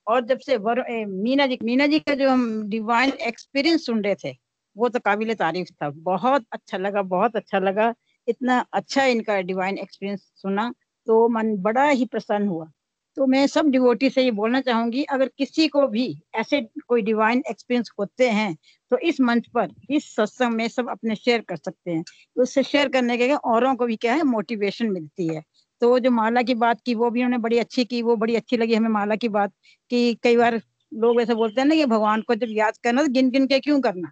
और जब से वर ए, मीना जी मीना जी का जो हम डिवाइन एक्सपीरियंस सुन रहे थे वो तो काबिल तारीफ़ था। बहुत अच्छा लगा बहुत अच्छा लगा। इतना अच्छा इनका डिवाइन एक्सपीरियंस सुना तो मन बड़ा ही प्रसन्न हुआ। तो मैं सब डिवोटी से ये बोलना चाहूँगी अगर किसी को भी ऐसे कोई डिवाइन एक्सपीरियंस होते हैं तो इस मंच पर इस सत्संग में सब अपने शेयर कर सकते हैं। तो उससे शेयर करने के औरों को भी क्या है मोटिवेशन मिलती है। तो जो माला की बात की, वो भी उन्होंने बड़ी अच्छी की, वो बड़ी अच्छी लगी हमें माला की बात कि। कई बार लोग ऐसे बोलते हैं ना कि भगवान को जब याद करना तो गिन गिन के क्यों करना,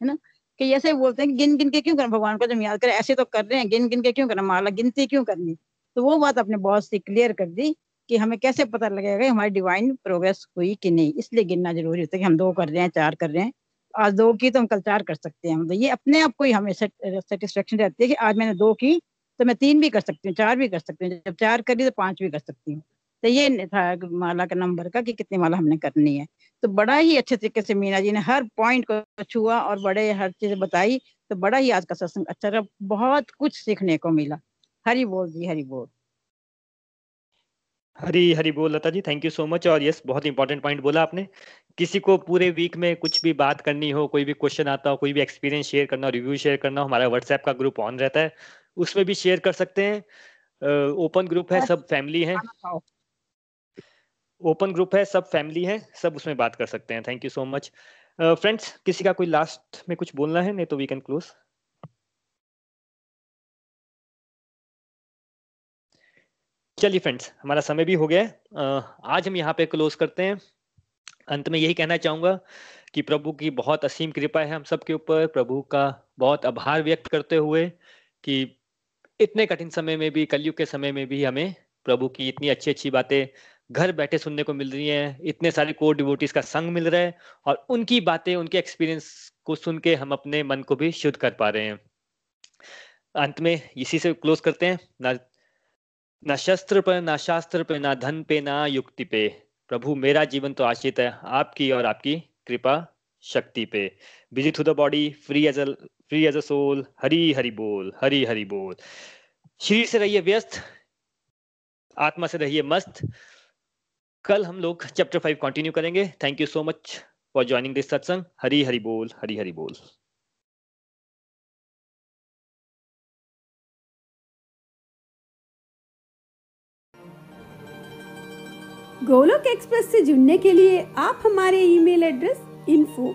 है ना? कि ऐसे बोलते हैं कि गिन गिन के क्यों करना? भगवान को जब याद करें, ऐसे तो कर रहे हैं गिन गिन के क्यों करना? माला गिनती क्यों करनी? तो वो बात अपने बॉस से क्लियर कर दी कि हमें कैसे पता लगेगा हमारी डिवाइन प्रोग्रेस हुई कि नहीं। इसलिए गिनना ज़रूरी होता है कि हम दो कर रहे हैं, चार कर रहे हैं। आज दो की तो हम कल चार कर सकते हैं। मतलब ये अपने आप को ही हमें सेटिस्फेक्शन रहती है कि आज मैंने दो की तो मैं तीन भी कर सकती हूँ, चार भी कर सकती हूँ, जब चार करी तो पाँच भी कर सकती हूँ। तो ये था माला का नंबर का कि कितनी माला हमने करनी है। तो बड़ा ही अच्छे तरीके से मीना जी ने हर पॉइंट को छुआ और बड़े हर चीज़ बताई तो बड़ा ही आज का सत्संग अच्छा रहा, बहुत कुछ सीखने को मिला। हरी बोल जी, हरी बोल। हरी हरी बोल Lata ji thank you so much और यस बहुत इंपॉर्टेंट पॉइंट बोला आपने। किसी को पूरे वीक में कुछ भी बात करनी हो, कोई भी क्वेश्चन आता हो, कोई भी एक्सपीरियंस शेयर करना हो रिव्यू शेयर करना हो, हमारा व्हाट्सएप का ग्रुप ऑन रहता है। उसमें भी शेयर कर सकते हैं। ओपन ग्रुप है, सब फैमिली है। ओपन ग्रुप है, सब फैमिली है, सब उसमें बात कर सकते हैं। Thank you so much friends किसी का कोई लास्ट में कुछ बोलना है, नहीं तो वी कैन क्लोज चलिए फ्रेंड्स हमारा समय भी हो गया है। आज हम यहाँ पे क्लोज करते हैं। अंत में यही कहना चाहूँगा कि प्रभु की बहुत असीम कृपा है हम सबके ऊपर। प्रभु का बहुत आभार व्यक्त करते हुए कि इतने कठिन समय में भी, कलयुग के समय में भी हमें प्रभु की इतनी अच्छी अच्छी बातें घर बैठे सुनने को मिल रही हैं। इतने सारे कोर डिवोटीज का संग मिल रहा है और उनकी बातें, उनके एक्सपीरियंस को सुन के हम अपने मन को भी शुद्ध कर पा रहे हैं। अंत में इसी से क्लोज करते हैं। ना ना शस्त्र पर ना शास्त्र पे, ना धन पे, ना युक्ति पे। प्रभु, मेरा जीवन तो आश्रित है आपकी और आपकी कृपा शक्ति पे। Busy through the body free as a free as a soul, Hari Hari बोल, हरी हरि बोल। शरीर से रहिए व्यस्त, आत्मा से रहिए मस्त। कल हम लोग चैप्टर फाइव कंटिन्यू करेंगे। Thank you so much for joining this satsang Hari Hari बोल, हरी हरि बोल। गोलोक एक्सप्रेस से जुड़ने के लिए आप हमारे email address info